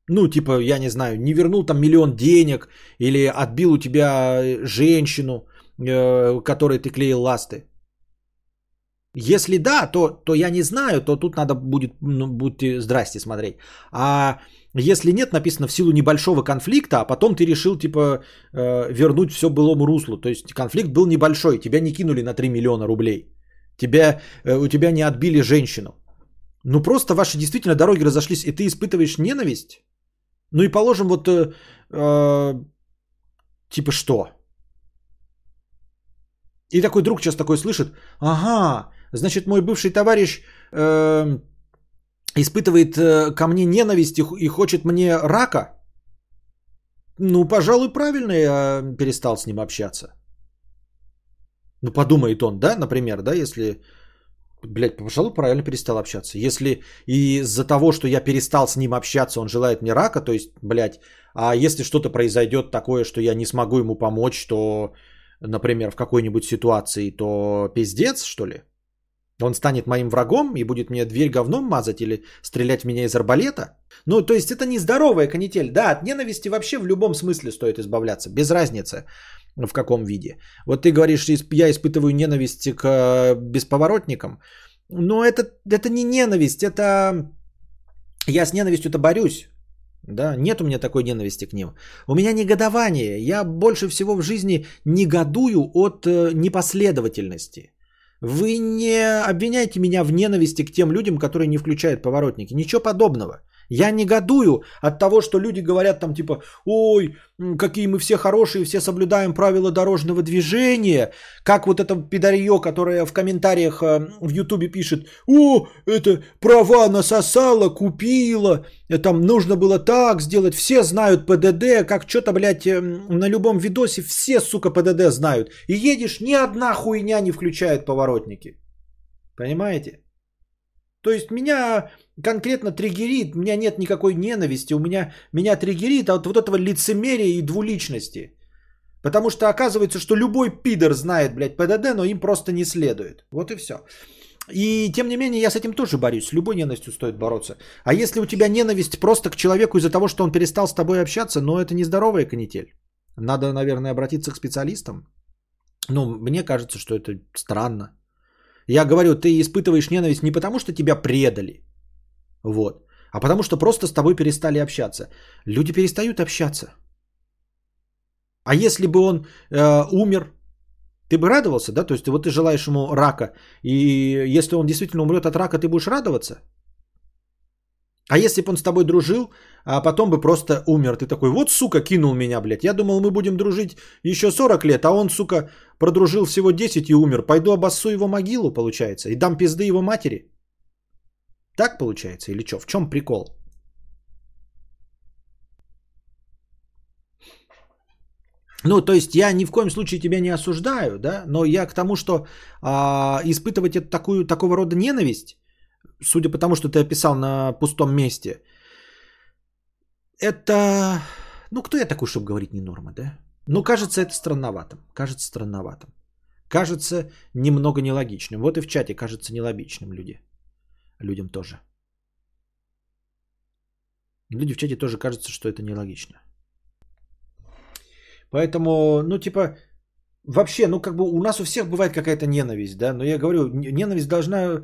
Ну, типа, я не знаю, не вернул там миллион денег. Или отбил у тебя женщину, э, которой ты клеил ласты. Если да, то, то я не знаю, то тут надо будет, ну, будьте здрасте смотреть. А если нет, написано в силу небольшого конфликта, а потом ты решил типа э, вернуть все былому руслу. То есть конфликт был небольшой, тебя не кинули на 3 миллиона рублей. Тебя, э, у тебя не отбили женщину. Ну просто ваши действительно дороги разошлись, и ты испытываешь ненависть. Ну и положим, вот э, э Типа что? И такой друг сейчас такой слышит, ага, значит мой бывший товарищ э, испытывает э, ко мне ненависть и, хочет мне рака. Ну, пожалуй, правильно я перестал с ним общаться. Ну, подумает он, да, например, да, если, блядь, пожалуй, правильно перестал общаться. Если из-за того, что я перестал с ним общаться, он желает мне рака, то есть, блядь, а если что-то произойдет такое, что я не смогу ему помочь, то, например, в какой-нибудь ситуации, то пиздец, что ли? Он станет моим врагом и будет мне дверь говном мазать или стрелять в меня из арбалета? Ну, то есть это нездоровая канитель. Да, от ненависти вообще в любом смысле стоит избавляться, без разницы в каком виде. Вот ты говоришь, я испытываю ненависть к э, бесповоротникам, но это, это не ненависть, это... Я с ненавистью-то борюсь. Да, нет у меня такой ненависти к ним. У меня негодование. Я больше всего в жизни негодую от э, непоследовательности. Вы не обвиняйте меня в ненависти к тем людям, которые не включают поворотники. Ничего подобного. Я негодую от того, что люди говорят там типа, ой, какие мы все хорошие, все соблюдаем правила дорожного движения. Как вот это пидорье, которое в комментариях э, в Ютубе пишет, о, это права насосала, купила, э, там нужно было так сделать, все знают ПДД, как что-то, блядь, э, на любом видосе все, сука, ПДД знают. И едешь, ни одна хуйня не включает поворотники. Понимаете? То есть меня конкретно триггерит, у меня нет никакой ненависти, у меня, меня триггерит от вот этого лицемерия и двуличности. Потому что оказывается, что любой пидор знает, блядь, ПДД, но им просто не следует. Вот и все. И тем не менее, я с этим тоже борюсь. С любой ненавистью стоит бороться. А если у тебя ненависть просто к человеку из-за того, что он перестал с тобой общаться, ну это нездоровая канитель. Надо, наверное, обратиться к специалистам. Ну, мне кажется, что это странно. Я говорю, ты испытываешь ненависть не потому, что тебя предали, вот, а потому что просто с тобой перестали общаться. Люди перестают общаться. А если бы он э, умер, ты бы радовался, да? То есть вот ты желаешь ему рака, и если он действительно умрет от рака, ты будешь радоваться? А если бы он с тобой дружил, а потом бы просто умер, ты такой, вот сука, кинул меня, блядь. Я думал, мы будем дружить еще 40 лет, а он, сука, продружил всего 10 и умер. Пойду обоссу его могилу, получается, и дам пизды его матери. Так получается или что? В чем прикол? Ну, то есть я ни в коем случае тебя не осуждаю, да, но я к тому, что а, испытывать эту такую, такого рода ненависть, судя по тому, что ты описал на пустом месте, это, ну, кто я такой, чтобы говорить не норма, да? Ну, кажется, это странноватым, кажется странноватым, кажется немного нелогичным. Вот и в чате кажется нелогичным люди, людям тоже. Люди в чате тоже кажется, что это нелогично. Поэтому, ну, типа, вообще, ну, как бы у нас у всех бывает какая-то ненависть, да, но я говорю, ненависть должна,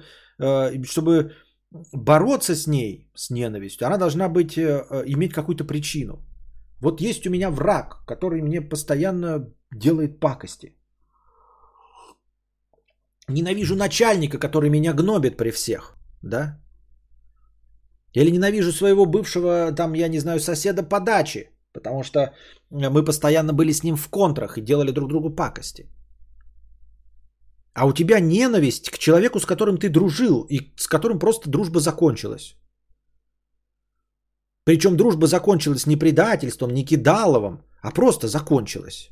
чтобы бороться с ней, с ненавистью, она должна быть, э, э, иметь какую-то причину. Вот есть у меня враг, который мне постоянно делает пакости. Ненавижу начальника, который меня гнобит при всех, да? Или ненавижу своего бывшего, там, я не знаю, соседа по даче, потому что мы постоянно были с ним в контрах и делали друг другу пакости. А у тебя ненависть к человеку, с которым ты дружил и с которым просто дружба закончилась. Причем дружба закончилась не предательством, не кидаловым, а просто закончилась.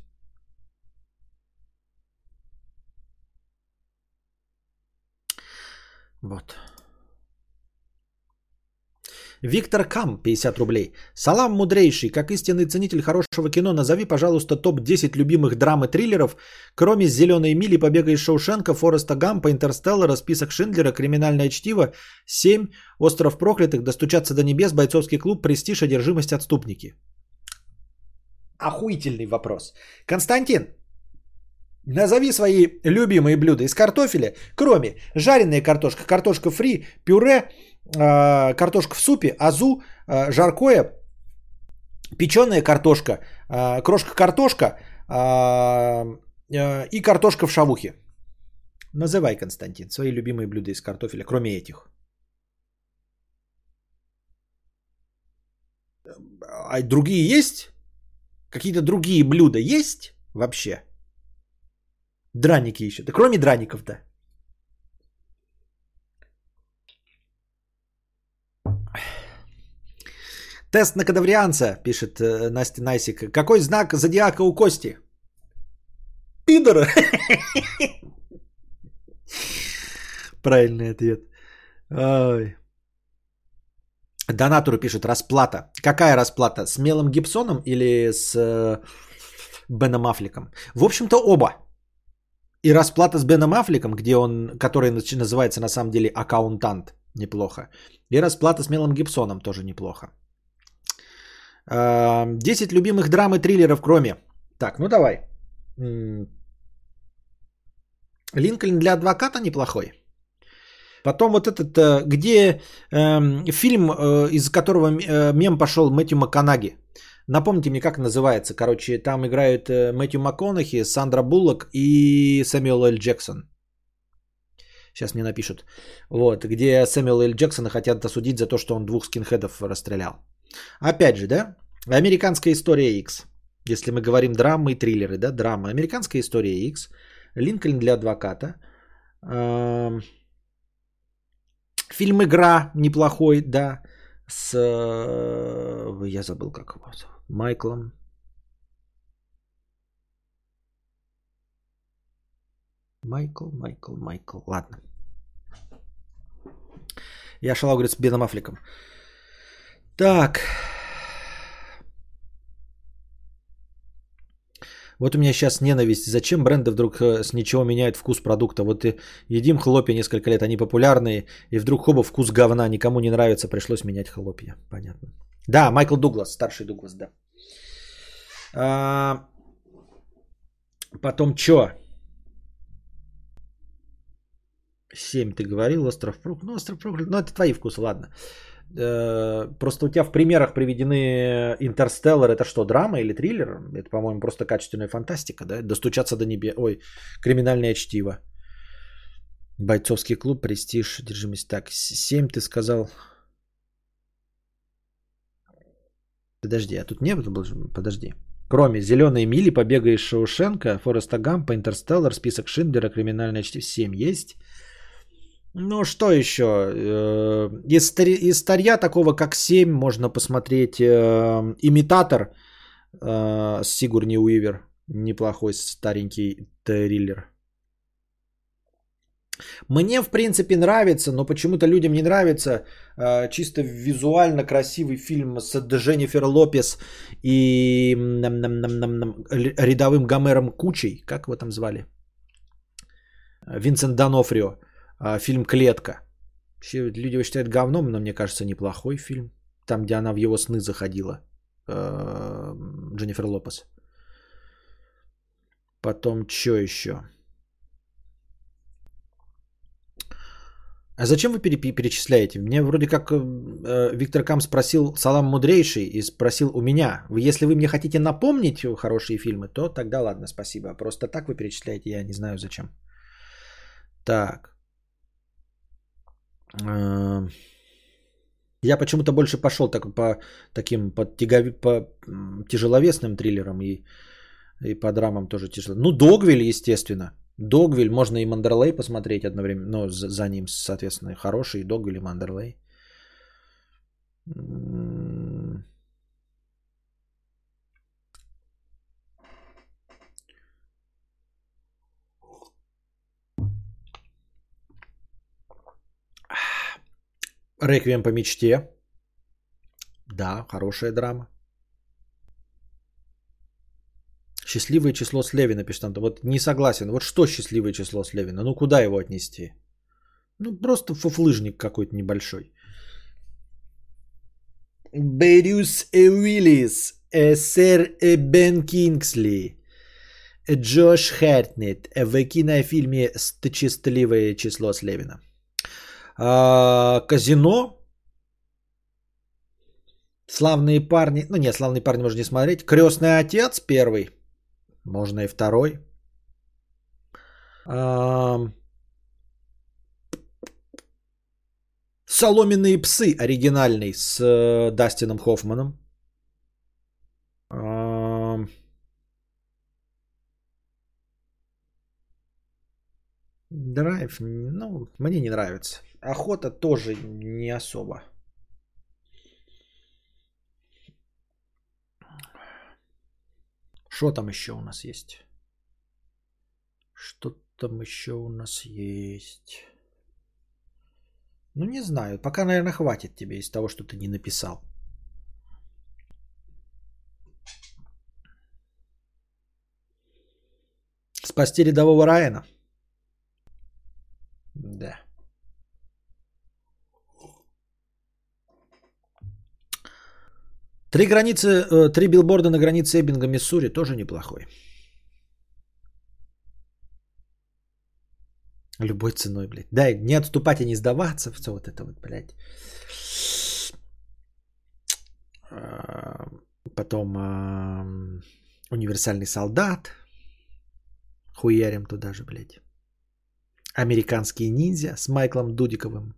Вот. Виктор Кам, 50 рублей. Салам, мудрейший. Как истинный ценитель хорошего кино, назови, пожалуйста, топ-10 любимых драм и триллеров, кроме «Зеленой мили», «Побега из Шоушенка», «Фореста Гампа», «Интерстеллара», «Список Шиндлера», «Криминальное чтиво», «7», «Остров проклятых», «Достучаться до небес», «Бойцовский клуб», «Престиж», «Одержимость», «Отступники». Охуительный вопрос. Константин, Назови свои любимые блюда из картофеля, кроме жареная картошка, картошка фри, пюре, э, картошка в супе, азу, э, жаркое, печеная картошка, э, крошка картошка и картошка в шавухе. Называй, Константин, свои любимые блюда из картофеля, кроме этих. А другие есть? Какие-то другие блюда есть вообще? Драники еще. Да кроме драников-то. Тест на кадаврианца, пишет э, Настя Найсик. Какой знак зодиака у Кости? Пидора. Правильный ответ. Ой. Донатору пишет расплата. Какая расплата? С Мелом Гибсоном или с э, Беном Аффлеком? В общем-то оба. И расплата с Беном Аффлеком, где он, который называется на самом деле аккаунтант, неплохо. И расплата с Мелом Гибсоном тоже неплохо. 10 любимых драм и триллеров кроме. Так, ну давай. Линкольн для адвоката неплохой. Потом вот этот, э, где э, фильм, э, из которого э, мем пошел Мэтью МакКонаги. Напомните мне, как называется. Короче, там играют э, Мэтью МакКонахи, Сандра Буллок и Сэмюэл Л. Джексон. Сейчас мне напишут. Вот, где Сэмюэл Л. Джексона хотят осудить за то, что он двух скинхедов расстрелял. Опять же, да? Американская история X. Если мы говорим драмы и триллеры, да, драма. Американская история X. Линкольн для адвоката. Фильм «Игра» неплохой, да. С... Э, я забыл, как его Майклом. Майкл, Майкл, Майкл. Ладно. Я шалал, говорит, с Беном Аффлеком. Так. Вот у меня сейчас ненависть. Зачем бренды вдруг э, с ничего меняют вкус продукта? Вот и едим хлопья несколько лет, они популярные, и вдруг хоба вкус говна, никому не нравится, пришлось менять хлопья. Понятно. Да, Майкл Дуглас, старший Дуглас, да. А, потом что? Семь ты говорил, Остров Проклят. Ну, Остров Проклят, ну это твои вкусы, ладно. Э, просто у тебя в примерах приведены Интерстеллар, это что, драма или триллер? Это, по-моему, просто качественная фантастика, да? Достучаться до небес. Ой, криминальное чтиво. Бойцовский клуб, престиж, держимость. Так, 7 ты сказал. Подожди, а тут не было? Подожди. Кроме «Зеленой мили», «Побега из Шоушенка», «Фореста Гампа», «Интерстеллар», «Список Шиндера», «Криминальное чтиво». 7 есть. Ну, что еще? Э, из, из старья такого, как 7, можно посмотреть э, «Имитатор» э, Сигурни Уивер. Неплохой старенький триллер. Мне, в принципе, нравится, но почему-то людям не нравится э, чисто визуально красивый фильм с Дженнифер Лопес и нам, нам, нам, нам, нам, рядовым Гомером Кучей. Как его там звали? Винсент Донофрио. А, фильм «Клетка». Все люди его считают говном, но мне кажется, неплохой фильм. Там, где она в его сны заходила. А, Дженнифер Лопес. Потом, что еще? А зачем вы перечисляете? Мне вроде как э, Виктор Кам спросил Салам Мудрейший и спросил у меня. Если вы мне хотите напомнить хорошие фильмы, то тогда ладно, спасибо. Просто так вы перечисляете, я не знаю зачем. Так. Я почему-то больше пошел так, по таким по, тягови, по тяжеловесным триллерам и, и по драмам тоже тяжело. Ну, Догвиль, естественно. Догвиль, можно и Мандерлей посмотреть одновременно, но за, за ним, соответственно, хороший Догвиль и Мандерлей. Реквием по мечте. Да, хорошая драма. Счастливое число Слевина, пишет там. Вот не согласен. Вот что счастливое число Слевина? Ну куда его отнести? Ну просто фуфлыжник какой-то небольшой. Берюс Уиллис, сэр Бен Кингсли, Джош Хартнет в кинофильме «Счастливое число Слевина». А, казино. Славные парни. Ну нет, славные парни можно не смотреть. Крестный отец первый. Можно и второй. Соломенные псы оригинальный с э, Дастином Хоффманом. Драйв, ну, мне не нравится. Охота тоже не особо. Что там еще у нас есть? Что там еще у нас есть? Ну, не знаю. Пока, наверное, хватит тебе из того, что ты не написал. Спасти рядового Райана? Да. Три границы, э, три билборда на границе Эббинга, Миссури тоже неплохой. Любой ценой, блядь. Да, не отступать и не сдаваться. Все вот это вот, блядь. А, потом универсальный солдат. Хуярим туда же, блядь. Американские ниндзя с Майклом Дудиковым.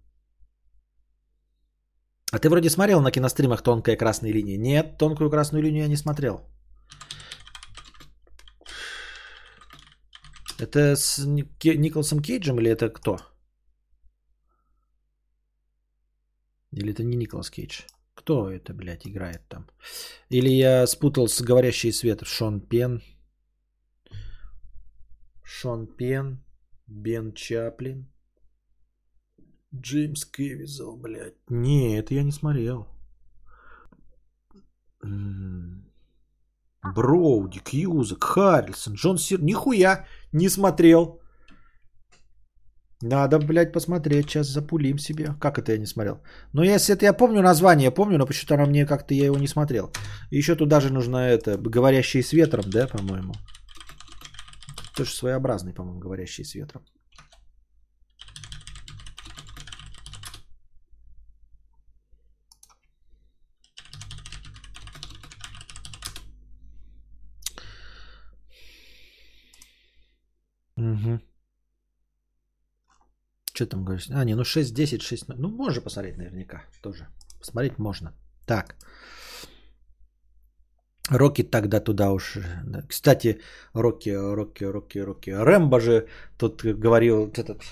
А ты вроде смотрел на киностримах «Тонкая красная линия». Нет, «Тонкую красную линию» я не смотрел. Это с Николасом Кейджем или это кто? Или это не Николас Кейдж? Кто это, блядь, играет там? Или я спутал с «Говорящий свет» Шон Пен. Шон Пен. Бен Чаплин. Джеймс Кевизел, блядь. Не, это я не смотрел. Броуди, Кьюзак, Харрисон, Джон Сир. Нихуя не смотрел. Надо, блядь, посмотреть. Сейчас запулим себе. Как это я не смотрел? Ну, если это я помню название, помню, но почему-то мне как-то я его не смотрел. Еще тут даже нужно это, говорящий с ветром, да, по-моему. Тоже своеобразный, по-моему, говорящий с ветром. Угу. Что там говоришь? А, не, ну 6, 10, 6. Ну, можно посмотреть наверняка тоже. Посмотреть можно. Так. Рокки тогда туда уж. Кстати, Рокки, Рокки, Рокки, Рокки. Рэмбо же тут говорил, этот,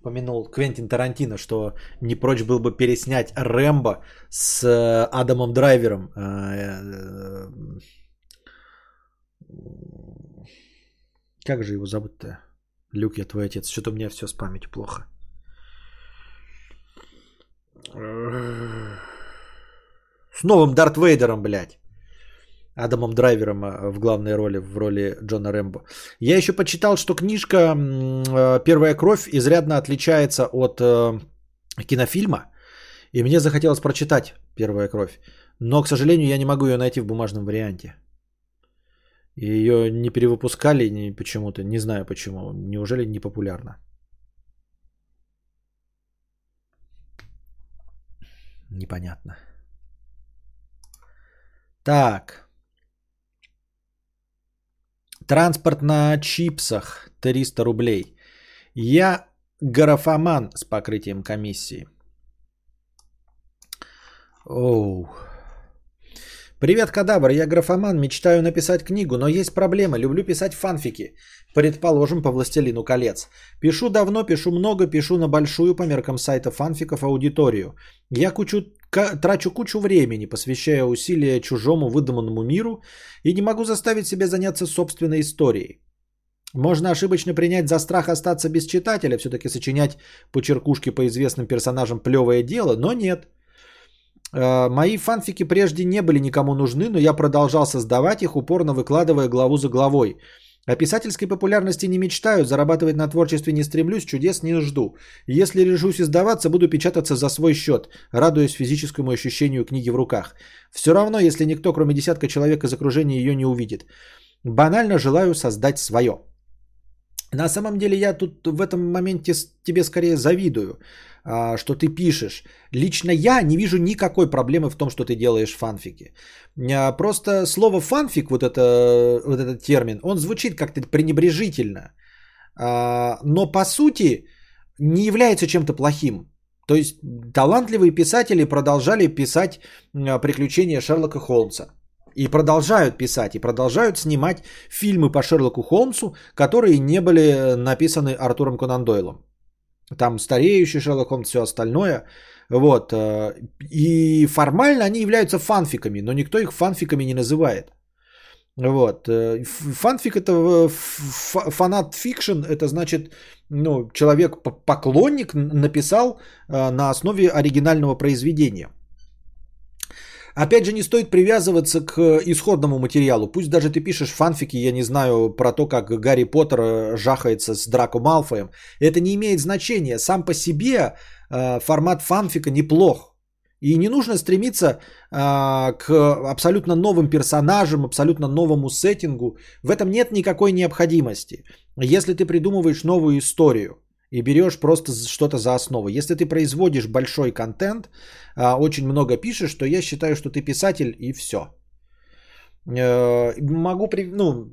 упомянул Квентин Тарантино, что не прочь был бы переснять Рэмбо с э, Адамом Драйвером. Э, э, как же его зовут-то? Люк, я твой отец. Что-то у меня все с памятью плохо. С новым Дарт Вейдером, блядь. Адамом Драйвером э, в главной роли, в роли Джона Рэмбо. Я еще почитал, что книжка э, «Первая кровь» изрядно отличается от э, кинофильма. И мне захотелось прочитать «Первая кровь». Но, к сожалению, я не могу ее найти в бумажном варианте. Ее не перевыпускали ни почему-то. Не знаю почему. Неужели не популярно? Непонятно. Так. Транспорт на чипсах 300 рублей. Я графоман с покрытием комиссии. Оу. Привет, кадавр, я графоман, мечтаю написать книгу, но есть проблема, люблю писать фанфики. Предположим, по «Властелину колец». Пишу давно, пишу много, пишу на большую по меркам сайта фанфиков аудиторию. Я кучу, трачу кучу времени, посвящая усилия чужому выдуманному миру и не могу заставить себя заняться собственной историей. Можно ошибочно принять за страх остаться без читателя, все-таки сочинять почеркушки по известным персонажам плевое дело, но нет – Э, мои фанфики прежде не были никому нужны, но я продолжал создавать их, упорно выкладывая главу за главой. О писательской популярности не мечтаю, зарабатывать на творчестве не стремлюсь, чудес не жду. Если решусь издаваться, буду печататься за свой счет, радуясь физическому ощущению книги в руках. Все равно, если никто, кроме десятка человек из окружения, ее не увидит. Банально желаю создать свое. На самом деле я тут в этом моменте тебе скорее завидую. А, что ты пишешь. Лично я не вижу никакой проблемы в том, что ты делаешь фанфики. А, просто слово фанфик, вот, это, вот этот термин, он звучит как-то пренебрежительно. А, но по сути не является чем-то плохим. То есть талантливые писатели продолжали писать приключения Шерлока Холмса. И продолжают писать, и продолжают снимать фильмы по Шерлоку Холмсу, которые не были написаны Артуром Конан Дойлом. Там стареющий Шерлок Холмс, все остальное. Вот. Э, и формально они являются фанфиками, но никто их фанфиками не называет. Вот. Э, фанфик это э, fan fiction, это значит, ну, человек поклонник написал на основе оригинального произведения. Опять же, не стоит привязываться к исходному материалу. Пусть даже ты пишешь фанфики, я не знаю, про то, как Гарри Поттер жахается с Драко Малфоем. Это не имеет значения. Сам по себе э, формат фанфика неплох. И не нужно стремиться э, к абсолютно новым персонажам, абсолютно новому сеттингу. В этом нет никакой необходимости. Если ты придумываешь новую историю, и берешь просто что-то за основу. Если ты производишь большой контент, а, очень много пишешь, то я считаю, что ты писатель и все. Э, могу, ну,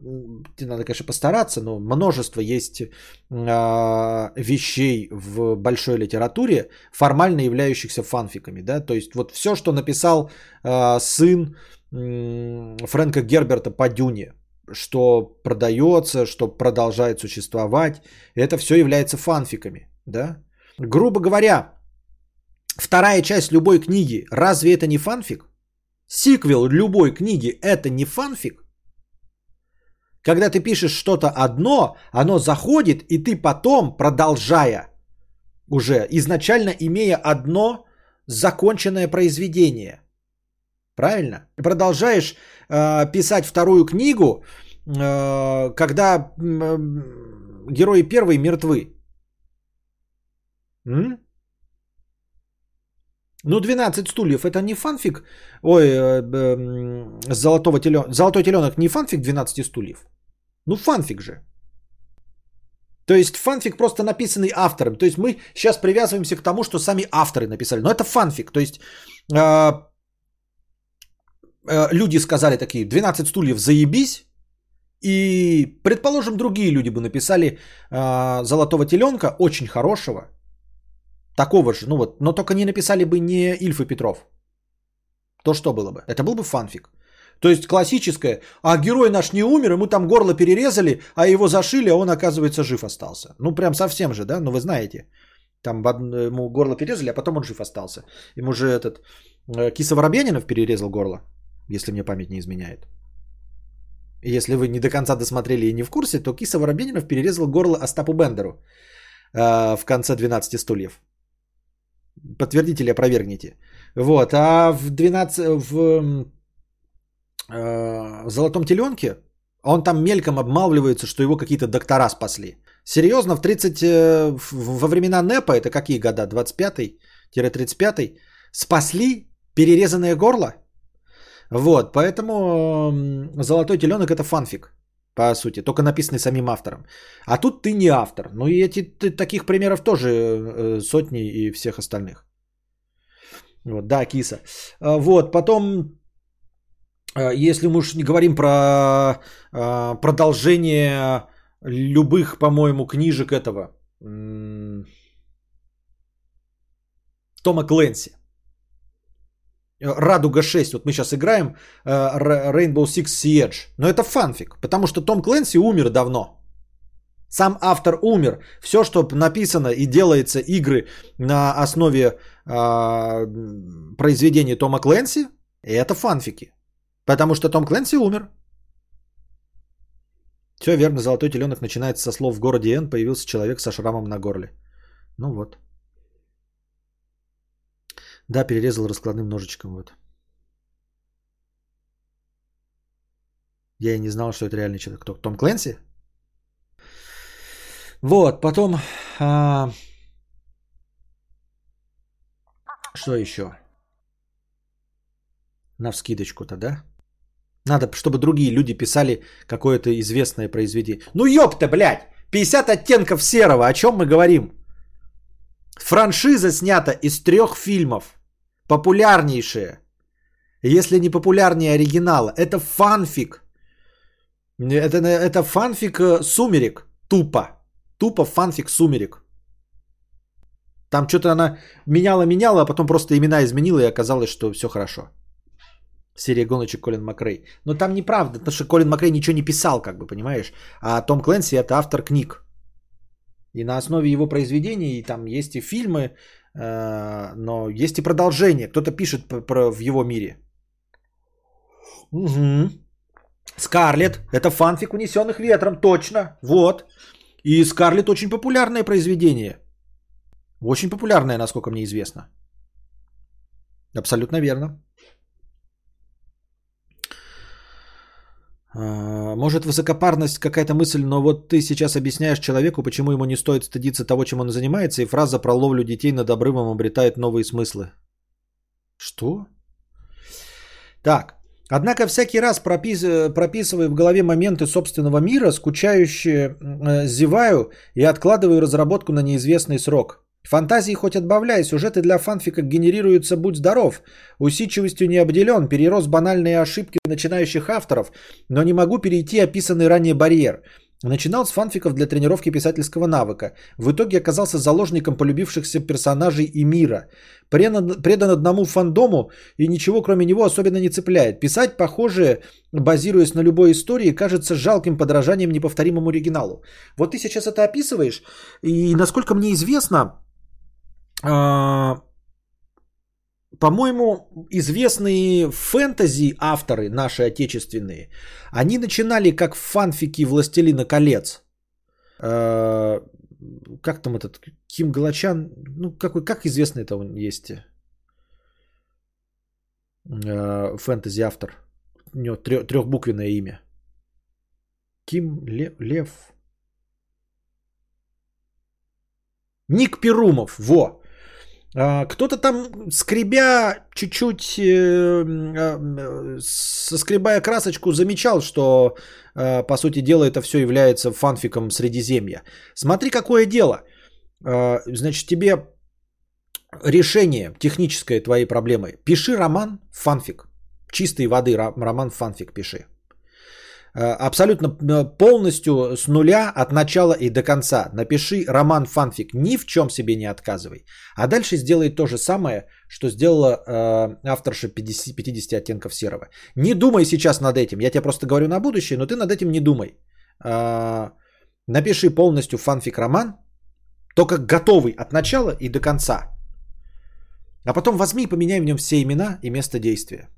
надо, конечно, постараться, но множество есть а, вещей в большой литературе, формально являющихся фанфиками, да, то есть вот все, что написал а, сын Фрэнка Герберта по Дюне, что продается, что продолжает существовать. Это все является фанфиками. Да? Грубо говоря, вторая часть любой книги, разве это не фанфик? Сиквел любой книги это не фанфик? Когда ты пишешь что-то одно, оно заходит, и ты потом, продолжая, уже изначально имея одно законченное произведение. Правильно? Продолжаешь э, писать вторую книгу, э, когда э, герои первой мертвы. М? Ну, 12 стульев это не фанфик. Ой, э, э, золотого телен... золотой теленок не фанфик 12 стульев. Ну, фанфик же. То есть фанфик просто написанный автором. То есть мы сейчас привязываемся к тому, что сами авторы написали. Но это фанфик. То есть э, люди сказали такие, 12 стульев заебись. И, предположим, другие люди бы написали э, «Золотого теленка» очень хорошего, такого же, ну вот, но только не написали бы не Ильф и Петров. То что было бы? Это был бы фанфик. То есть классическое, а герой наш не умер, ему там горло перерезали, а его зашили, а он, оказывается, жив остался. Ну, прям совсем же, да? Ну, вы знаете. Там ему горло перерезали, а потом он жив остался. Ему же этот э, Киса Воробьянинов перерезал горло, если мне память не изменяет. Если вы не до конца досмотрели и не в курсе, то Киса Воробьянинов перерезал горло Остапу Бендеру э, в конце 12 стульев. Подтвердите или опровергните. Вот. А в 12... В, э, Золотом теленке он там мельком обмалвливается, что его какие-то доктора спасли. Серьезно, в 30... Э, во времена НЭПа, это какие года? 25-35? Спасли перерезанное горло? Вот, поэтому «Золотой теленок» это фанфик, по сути, только написанный самим автором. А тут ты не автор. Ну и эти, таких примеров тоже э, сотни и всех остальных. Вот, да, киса. А, вот, потом, э, если мы уж не говорим про э, продолжение любых, по-моему, книжек этого Тома Кленси. Радуга 6, вот мы сейчас играем uh, Rainbow Six Siege, но это фанфик, потому что Том Кленси умер давно. Сам автор умер. Все, что написано и делается игры на основе uh, произведения Тома Кленси, это фанфики. Потому что Том Кленси умер. Все верно, Золотой теленок начинается со слов в городе Н появился человек со шрамом на горле. Ну вот. Да, перерезал раскладным ножичком. Вот. Я и не знал, что это реальный человек. Кто? Том Кленси? Вот, потом... А... Что еще? На вскидочку-то, да? Надо, чтобы другие люди писали какое-то известное произведение. Ну ёпта, блядь! 50 оттенков серого, о чем мы говорим? Франшиза снята из трех фильмов популярнейшее, если не популярнее оригинала, это фанфик. Это, это фанфик э, «Сумерек». Тупо. Тупо фанфик «Сумерек». Там что-то она меняла-меняла, а потом просто имена изменила и оказалось, что все хорошо. Серия гоночек Колин Макрей. Но там неправда, потому что Колин Макрей ничего не писал, как бы, понимаешь? А Том Кленси это автор книг. И на основе его произведений там есть и фильмы, но есть и продолжение. Кто-то пишет про, в его мире. Угу. Скарлет. Это фанфик унесенных ветром. Точно. Вот. И Скарлет очень популярное произведение. Очень популярное, насколько мне известно. Абсолютно верно. Может, высокопарность какая-то мысль, но вот ты сейчас объясняешь человеку, почему ему не стоит стыдиться того, чем он занимается, и фраза про ловлю детей над обрывом обретает новые смыслы. Что? Так, однако всякий раз пропис... прописывая в голове моменты собственного мира, скучающе э, зеваю и откладываю разработку на неизвестный срок. Фантазии хоть отбавляй, сюжеты для фанфика генерируются «Будь здоров», усидчивостью не обделен, перерос банальные ошибки начинающих авторов, но не могу перейти описанный ранее барьер. Начинал с фанфиков для тренировки писательского навыка. В итоге оказался заложником полюбившихся персонажей и мира. Предан, предан одному фандому и ничего кроме него особенно не цепляет. Писать похожее, базируясь на любой истории, кажется жалким подражанием неповторимому оригиналу. Вот ты сейчас это описываешь, и насколько мне известно, по-моему, известные фэнтези авторы, наши отечественные, они начинали как фанфики «Властелина колец». А, как там этот Ким Галачан, ну какой, как известно это он есть а, фэнтези автор, у него трехбуквенное имя. Ким Лев, Лев. Ник Перумов, во. А, кто-то там, скребя чуть-чуть, э, э, соскребая красочку, замечал, что, э, по сути дела, это все является фанфиком Средиземья. Смотри, какое дело. А, значит, тебе решение техническое твоей проблемы. Пиши роман, фанфик. Чистой воды роман, фанфик пиши. Э, абсолютно э, полностью с нуля от начала и до конца. Напиши роман фанфик, ни в чем себе не отказывай. А дальше сделай то же самое, что сделала э, авторша 50, 50 оттенков серого. Не думай сейчас над этим. Я тебе просто говорю на будущее, но ты над этим не думай. Э, напиши полностью фанфик роман, только готовый от начала и до конца. А потом возьми и поменяй в нем все имена и место действия.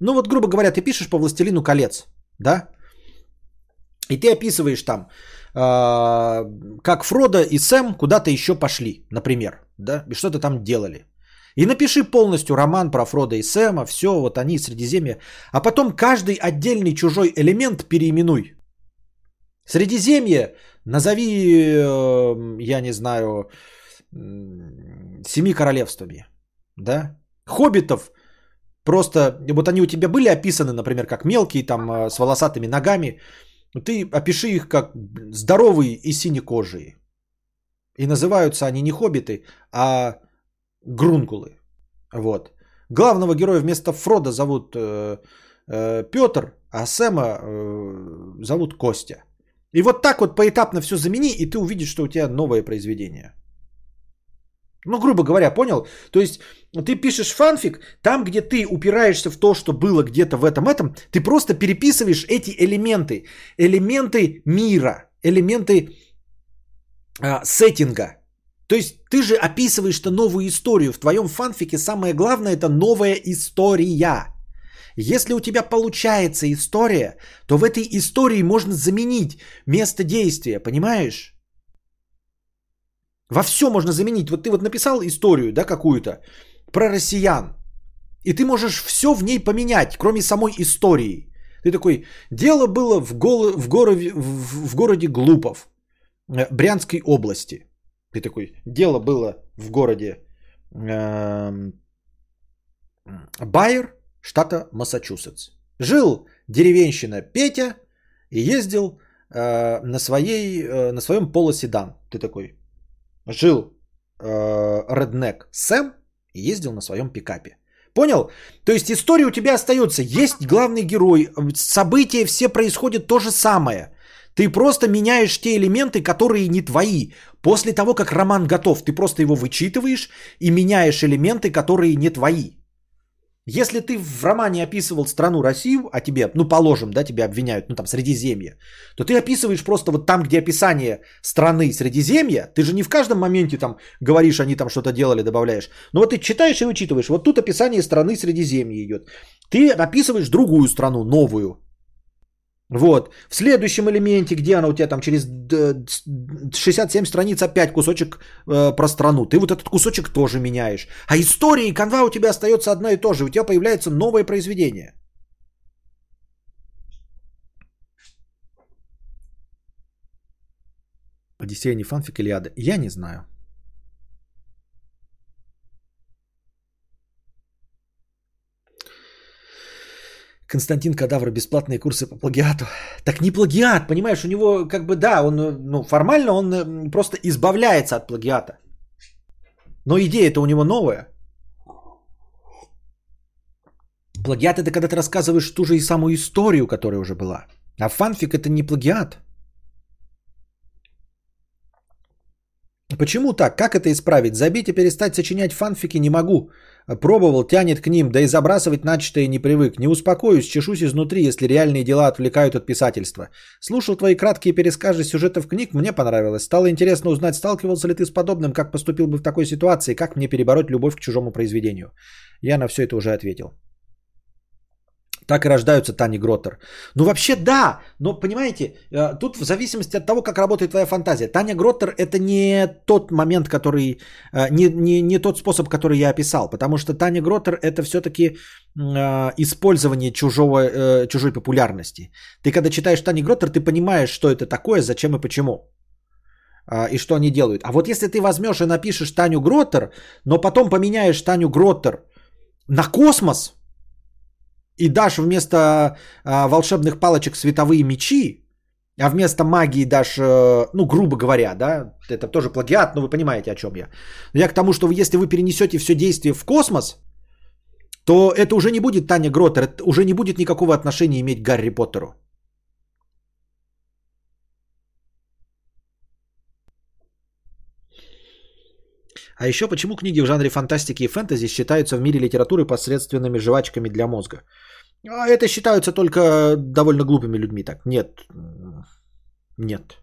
Ну вот, грубо говоря, ты пишешь по «Властелину колец», да? И ты описываешь там, э, как Фродо и Сэм куда-то еще пошли, например, да, и что-то там делали. И напиши полностью роман про Фродо и Сэма, все, вот они Средиземье. А потом каждый отдельный чужой элемент переименуй. Средиземье назови, э, я не знаю, семи королевствами, да? Хоббитов Просто вот они у тебя были описаны, например, как мелкие, там, э, с волосатыми ногами. Ты опиши их как здоровые и синекожие. И называются они не хоббиты, а грунгулы. Вот. Главного героя вместо Фрода зовут э, э, Петр, а Сэма э, зовут Костя. И вот так вот поэтапно все замени, и ты увидишь, что у тебя новое произведение. Ну, грубо говоря, понял? То есть ты пишешь фанфик, там, где ты упираешься в то, что было где-то в этом этом, ты просто переписываешь эти элементы. Элементы мира, элементы э, сеттинга. То есть ты же описываешь-то новую историю. В твоем фанфике самое главное это новая история. Если у тебя получается история, то в этой истории можно заменить место действия, понимаешь? Во все можно заменить. Вот ты вот написал историю, да, какую-то про россиян. И ты можешь все в ней поменять, кроме самой истории. Ты такой, дело было в, гол... в, городе, в, городе Глупов, э, Брянской области. Ты такой, дело было в городе э, Байер, штата Массачусетс. Жил деревенщина Петя и ездил э, на, своей, э, на своем полоседан. Ты такой, жил э, реднек Сэм и ездил на своем пикапе. Понял? То есть история у тебя остается. Есть главный герой, события все происходят то же самое. Ты просто меняешь те элементы, которые не твои. После того, как роман готов, ты просто его вычитываешь и меняешь элементы, которые не твои. Если ты в романе описывал страну Россию, а тебе, ну положим, да, тебя обвиняют, ну там Средиземье, то ты описываешь просто вот там, где описание страны Средиземья, ты же не в каждом моменте там говоришь, они там что-то делали, добавляешь. Но вот ты читаешь и учитываешь, вот тут описание страны Средиземья идет. Ты описываешь другую страну, новую, вот. В следующем элементе, где она у тебя там через 67 страниц опять кусочек э, про страну. Ты вот этот кусочек тоже меняешь. А история и канва у тебя остается одна и то же. У тебя появляется новое произведение. Одиссея не фанфик или ада? Я не знаю. Константин Кадавр, бесплатные курсы по плагиату. Так не плагиат, понимаешь, у него как бы да, он, ну, формально он просто избавляется от плагиата. Но идея-то у него новая. Плагиат это когда ты рассказываешь ту же и самую историю, которая уже была. А фанфик это не плагиат. Почему так? Как это исправить? Забить и перестать сочинять фанфики не могу. Пробовал, тянет к ним, да и забрасывать начатое не привык. Не успокоюсь, чешусь изнутри, если реальные дела отвлекают от писательства. Слушал твои краткие пересказы сюжетов книг, мне понравилось. Стало интересно узнать, сталкивался ли ты с подобным, как поступил бы в такой ситуации, как мне перебороть любовь к чужому произведению. Я на все это уже ответил. Так и рождаются Тани Гроттер. Ну вообще да, но понимаете, э, тут в зависимости от того, как работает твоя фантазия. Таня Гроттер это не тот момент, который, э, не, не, не тот способ, который я описал. Потому что Таня Гроттер это все-таки э, использование чужого, чужой популярности. Ты когда читаешь Тани Гроттер, ты понимаешь, что это такое, зачем и почему и что они делают. А вот если ты возьмешь и напишешь Таню Гроттер, но потом поменяешь Таню Гроттер на космос, и дашь вместо а, волшебных палочек световые мечи, а вместо магии дашь, э, ну, грубо говоря, да, это тоже плагиат, но вы понимаете, о чем я. Я к тому, что если вы перенесете все действие в космос, то это уже не будет Таня Гротер, это уже не будет никакого отношения иметь к Гарри Поттеру. А еще почему книги в жанре фантастики и фэнтези считаются в мире литературы посредственными жвачками для мозга? А это считаются только довольно глупыми людьми так. Нет. Нет.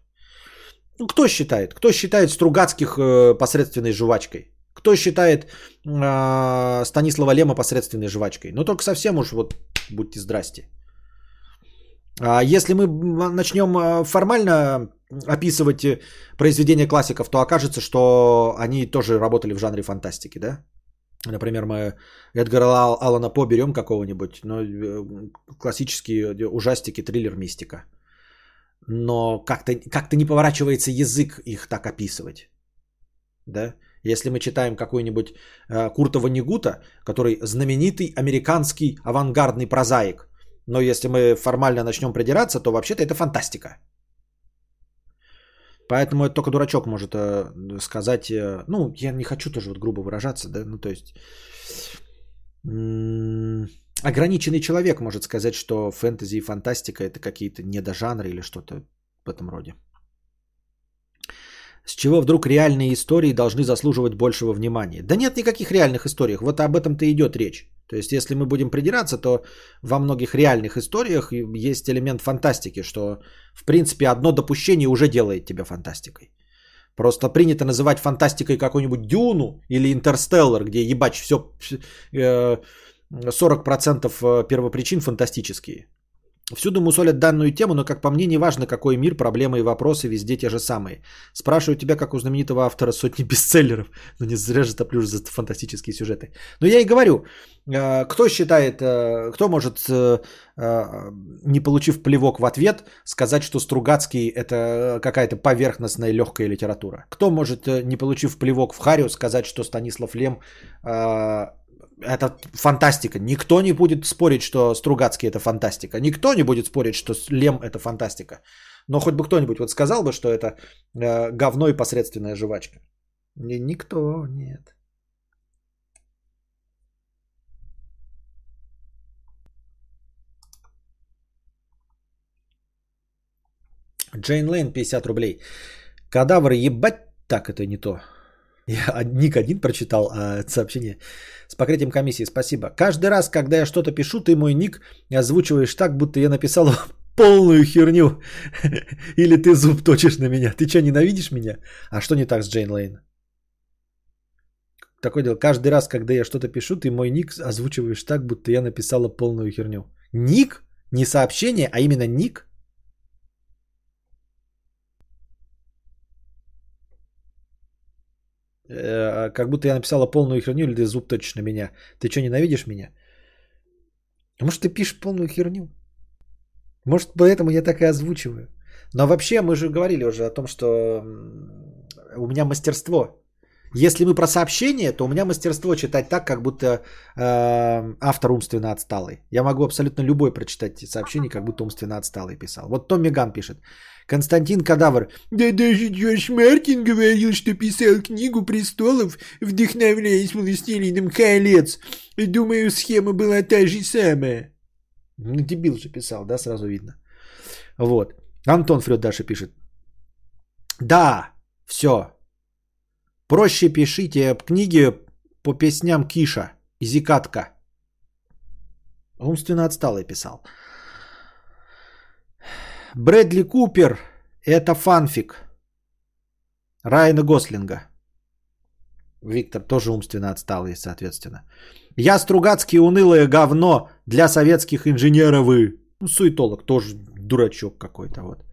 Ну, кто считает? Кто считает Стругацких э, посредственной жвачкой? Кто считает э, Станислава Лема посредственной жвачкой? Ну, только совсем уж вот будьте здрасте. А если мы начнем э, формально описывать э, произведения классиков, то окажется, что они тоже работали в жанре фантастики, да? Например, мы Эдгара Алана По берем какого-нибудь, ну, э, классические ужастики, триллер, мистика. Но как-то как не поворачивается язык их так описывать. Да? Если мы читаем какой-нибудь э, Курта Ванигута, который знаменитый американский авангардный прозаик, но если мы формально начнем придираться, то вообще-то это фантастика. Поэтому это только дурачок может э, сказать, э, ну, я не хочу тоже вот грубо выражаться, да, ну, то есть ограниченный человек может сказать, что фэнтези и фантастика это какие-то недожанры или что-то в этом роде. С чего вдруг реальные истории должны заслуживать большего внимания? Да нет никаких реальных историй. Вот об этом-то идет речь. То есть, если мы будем придираться, то во многих реальных историях есть элемент фантастики, что, в принципе, одно допущение уже делает тебя фантастикой. Просто принято называть фантастикой какую-нибудь Дюну или Интерстеллар, где ебач все 40% первопричин фантастические. Всюду мусолят данную тему, но, как по мне, не важно, какой мир, проблемы и вопросы везде те же самые. Спрашиваю тебя, как у знаменитого автора сотни бестселлеров. Ну не зря же топлю за фантастические сюжеты. Но я и говорю, э, кто считает, э, кто может, э, не получив плевок в ответ, сказать, что Стругацкий это какая-то поверхностная легкая литература? Кто может, не получив плевок в Харю, сказать, что Станислав Лем это фантастика. Никто не будет спорить, что Стругацкий это фантастика. Никто не будет спорить, что Лем это фантастика. Но хоть бы кто-нибудь вот сказал бы, что это э, говно и посредственная жвачка. Никто, нет. Джейн Лейн 50 рублей. Кадавр ебать так это не то. Я ник один прочитал, а сообщение с покрытием комиссии. Спасибо. Каждый раз, когда я что-то пишу, ты мой ник озвучиваешь так, будто я написал полную херню. Или ты зуб точишь на меня. Ты что, ненавидишь меня? А что не так с Джейн Лейн? Такое дело. Каждый раз, когда я что-то пишу, ты мой ник озвучиваешь так, будто я написала полную херню. Ник? Не сообщение, а именно ник? Э, как будто я написала полную херню, или ты зуб точишь на меня. Ты что, ненавидишь меня? Может, ты пишешь полную херню? Может, поэтому я так и озвучиваю. Но вообще, мы же говорили уже о том, что у меня мастерство. Если мы про сообщение, то у меня мастерство читать так, как будто э, автор умственно отсталый. Я могу абсолютно любой прочитать сообщение, как будто умственно отсталый писал. Вот Томми Ган пишет. Константин Кадавр. Да даже Джордж Мартин говорил, что писал книгу престолов, вдохновляясь властелином колец. Думаю, схема была та же самая. Ну, дебил же писал, да, сразу видно. Вот. Антон Фред Даша пишет. Да, все. Проще пишите книги по песням Киша и Зикатка. Умственно отсталый писал. Брэдли Купер – это фанфик. Райана Гослинга. Виктор тоже умственно отсталый, соответственно. Я Стругацкий унылое говно для советских инженеров. Ну, суетолог тоже дурачок какой-то вот.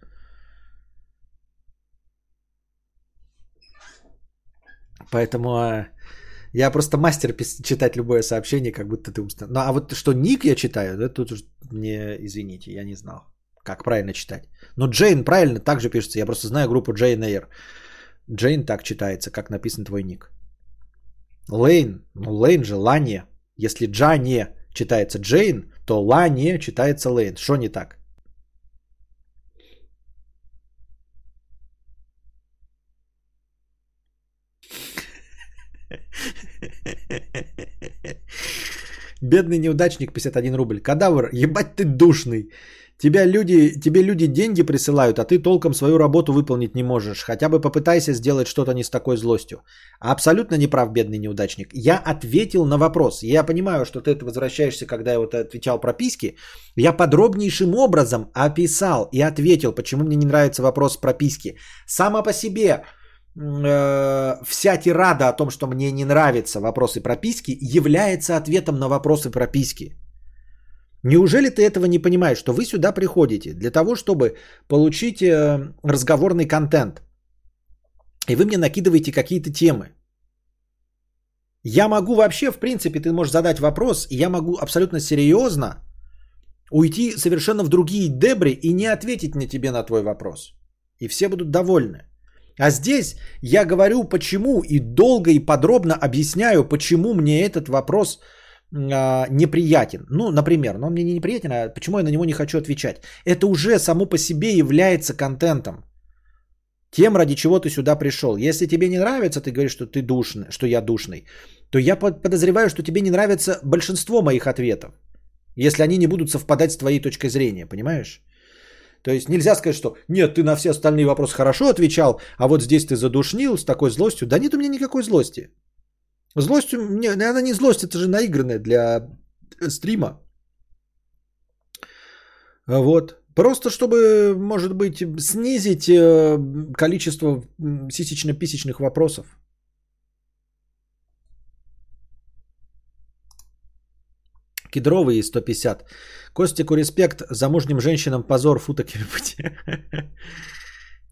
Поэтому а, я просто мастер читать любое сообщение, как будто ты умственно. Ну, а вот что ник я читаю, это тут уж не извините, я не знал, как правильно читать. Но Джейн правильно так же пишется. Я просто знаю группу Джейн Эйр. Джейн так читается, как написан твой ник. Лейн, ну Лейн же Лания. Если Джа читается Джейн, то Ла не читается Лейн. Что не так? Бедный неудачник 51 рубль. Кадавр, ебать ты душный. Тебя люди, тебе люди деньги присылают, а ты толком свою работу выполнить не можешь. Хотя бы попытайся сделать что-то не с такой злостью. Абсолютно неправ, бедный неудачник. Я ответил на вопрос. Я понимаю, что ты возвращаешься, когда я вот отвечал прописки. Я подробнейшим образом описал и ответил, почему мне не нравится вопрос прописки. Само по себе э, вся тирада о том, что мне не нравятся вопросы прописки, является ответом на вопросы прописки. Неужели ты этого не понимаешь, что вы сюда приходите для того, чтобы получить э, разговорный контент, и вы мне накидываете какие-то темы? Я могу вообще, в принципе, ты можешь задать вопрос, и я могу абсолютно серьезно уйти совершенно в другие дебри и не ответить на тебе на твой вопрос. И все будут довольны. А здесь я говорю почему и долго и подробно объясняю, почему мне этот вопрос а, неприятен. Ну, например, но он мне не неприятен, а почему я на него не хочу отвечать. Это уже само по себе является контентом. Тем, ради чего ты сюда пришел. Если тебе не нравится, ты говоришь, что ты душный, что я душный, то я подозреваю, что тебе не нравится большинство моих ответов. Если они не будут совпадать с твоей точкой зрения, понимаешь? То есть нельзя сказать, что нет, ты на все остальные вопросы хорошо отвечал, а вот здесь ты задушнил с такой злостью. Да нет у меня никакой злости. Злость, не, она не злость, это же наигранная для стрима. Вот. Просто чтобы, может быть, снизить э, количество сисечно-писечных вопросов. Кедровые 150. Костику респект, замужним женщинам позор, футок пути.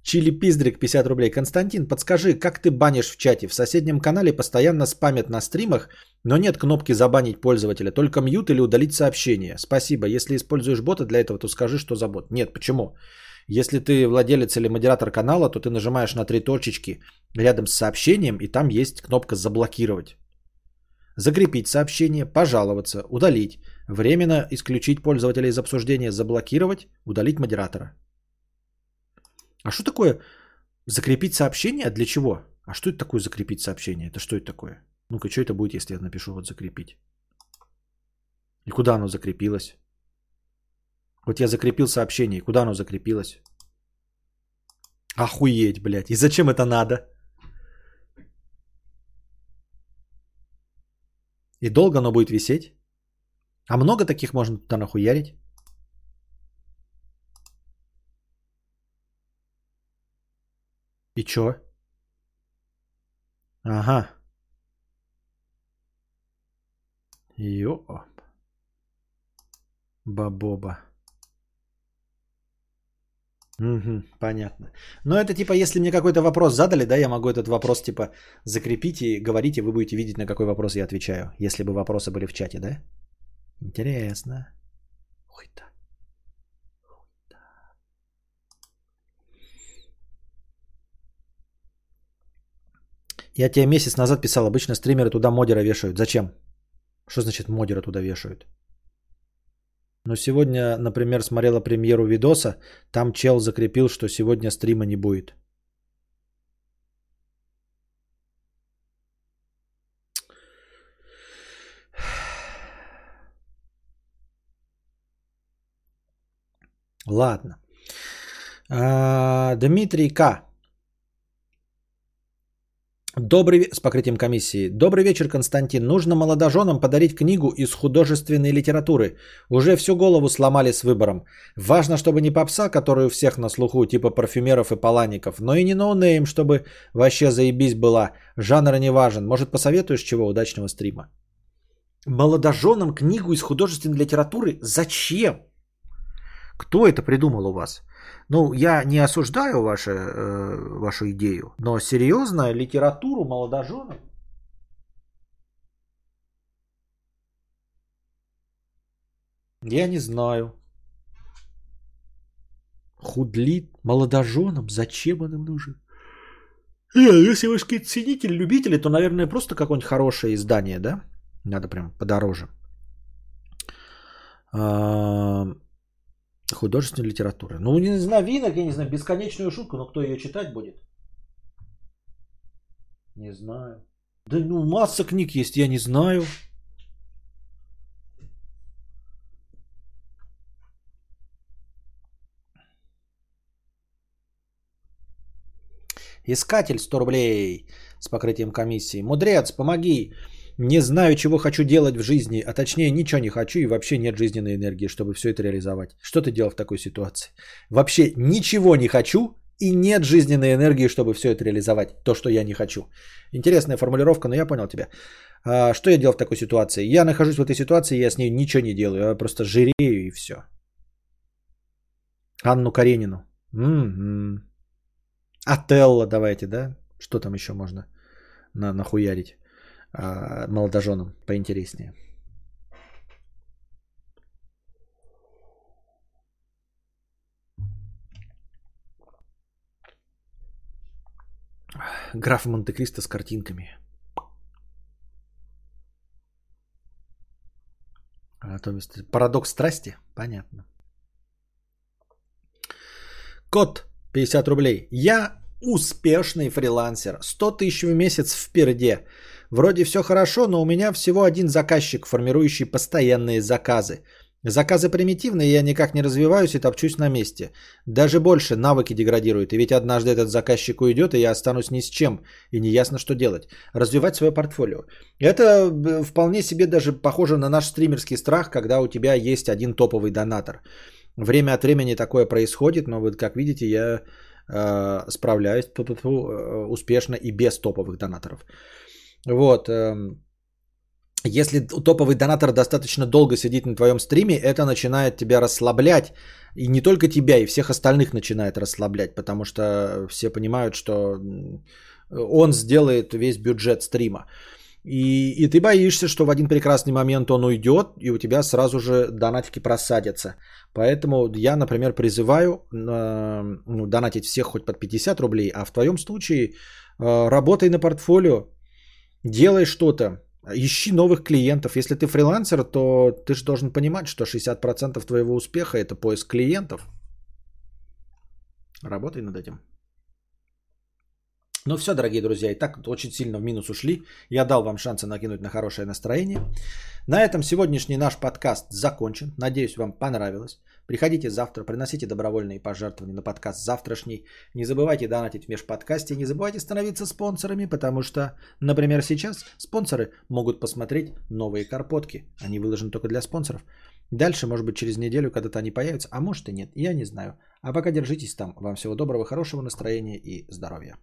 Чили Пиздрик 50 рублей. Константин, подскажи, как ты банишь в чате? В соседнем канале постоянно спамят на стримах, но нет кнопки забанить пользователя. Только мьют или удалить сообщение. Спасибо. Если используешь бота для этого, то скажи, что за бот. Нет, почему? Если ты владелец или модератор канала, то ты нажимаешь на три точечки рядом с сообщением, и там есть кнопка «Заблокировать». Закрепить сообщение, пожаловаться, удалить, временно исключить пользователя из обсуждения, заблокировать, удалить модератора. А что такое закрепить сообщение? Для чего? А что это такое закрепить сообщение? Это что это такое? Ну-ка, что это будет, если я напишу вот закрепить? И куда оно закрепилось? Вот я закрепил сообщение, и куда оно закрепилось? Охуеть, блядь. И зачем это надо? И долго оно будет висеть? А много таких можно туда нахуярить? И чё? Ага. Ё. Бабоба. Угу, понятно. Но это типа, если мне какой-то вопрос задали, да, я могу этот вопрос типа закрепить и говорить, и вы будете видеть, на какой вопрос я отвечаю. Если бы вопросы были в чате, да? Интересно. Ой, да. Я тебе месяц назад писал, обычно стримеры туда модера вешают. Зачем? Что значит модера туда вешают? Но сегодня, например, смотрела премьеру видоса, там чел закрепил, что сегодня стрима не будет. Ладно. А, Дмитрий К. Добрый с покрытием комиссии. Добрый вечер, Константин. Нужно молодоженам подарить книгу из художественной литературы. Уже всю голову сломали с выбором. Важно, чтобы не попса, которая у всех на слуху, типа парфюмеров и палаников, но и не no-name, чтобы вообще заебись была. Жанр не важен. Может, посоветуешь чего удачного стрима? Молодоженам книгу из художественной литературы? Зачем? Кто это придумал у вас? Ну, я не осуждаю ваше, э, вашу идею, но серьезно, литературу молодоженам? Я не знаю. Худлит молодоженам? Зачем он им нужен? Не, если вы какие-то ценители, любители, то, наверное, просто какое-нибудь хорошее издание, да? Надо прям подороже. А, Художественная литература. Ну, не знаю, винок, я не знаю, бесконечную шутку, но кто ее читать будет? Не знаю. Да ну, масса книг есть, я не знаю. Искатель 100 рублей с покрытием комиссии. Мудрец, помоги. Не знаю, чего хочу делать в жизни, а точнее ничего не хочу и вообще нет жизненной энергии, чтобы все это реализовать. Что ты делал в такой ситуации? Вообще ничего не хочу и нет жизненной энергии, чтобы все это реализовать. То, что я не хочу. Интересная формулировка, но я понял тебя. А, что я делал в такой ситуации? Я нахожусь в этой ситуации, я с ней ничего не делаю, я просто жирею и все. Анну Каренину. М-м-м. Ателла давайте, да? Что там еще можно на нахуярить? А, молодоженам поинтереснее. Граф Монте-Кристо с картинками. Анатомия Парадокс страсти? Понятно. Код 50 рублей. Я успешный фрилансер. 100 тысяч в месяц в перде. Вроде все хорошо, но у меня всего один заказчик, формирующий постоянные заказы. Заказы примитивные, я никак не развиваюсь и топчусь на месте. Даже больше навыки деградируют. И ведь однажды этот заказчик уйдет, и я останусь ни с чем. И не ясно, что делать. Развивать свое портфолио. Это вполне себе даже похоже на наш стримерский страх, когда у тебя есть один топовый донатор. Время от времени такое происходит, но вот как видите, я э, справляюсь э, успешно и без топовых донаторов. Вот. Эм, если топовый донатор достаточно долго сидит на твоем стриме, это начинает тебя расслаблять. И не только тебя, и всех остальных начинает расслаблять, потому что все понимают, что он сделает весь бюджет стрима. И, и ты боишься, что в один прекрасный момент он уйдет, и у тебя сразу же донатики просадятся. Поэтому я, например, призываю э, ну, донатить всех хоть под 50 рублей, а в твоем случае э, работай на портфолио, делай что-то, ищи новых клиентов. Если ты фрилансер, то ты же должен понимать, что 60% твоего успеха это поиск клиентов. Работай над этим. Ну все, дорогие друзья, и так очень сильно в минус ушли. Я дал вам шансы накинуть на хорошее настроение. На этом сегодняшний наш подкаст закончен. Надеюсь, вам понравилось. Приходите завтра, приносите добровольные пожертвования на подкаст завтрашний. Не забывайте донатить в межподкасте, не забывайте становиться спонсорами, потому что, например, сейчас спонсоры могут посмотреть новые карпотки. Они выложены только для спонсоров. Дальше, может быть, через неделю когда-то они появятся, а может и нет, я не знаю. А пока держитесь там. Вам всего доброго, хорошего настроения и здоровья.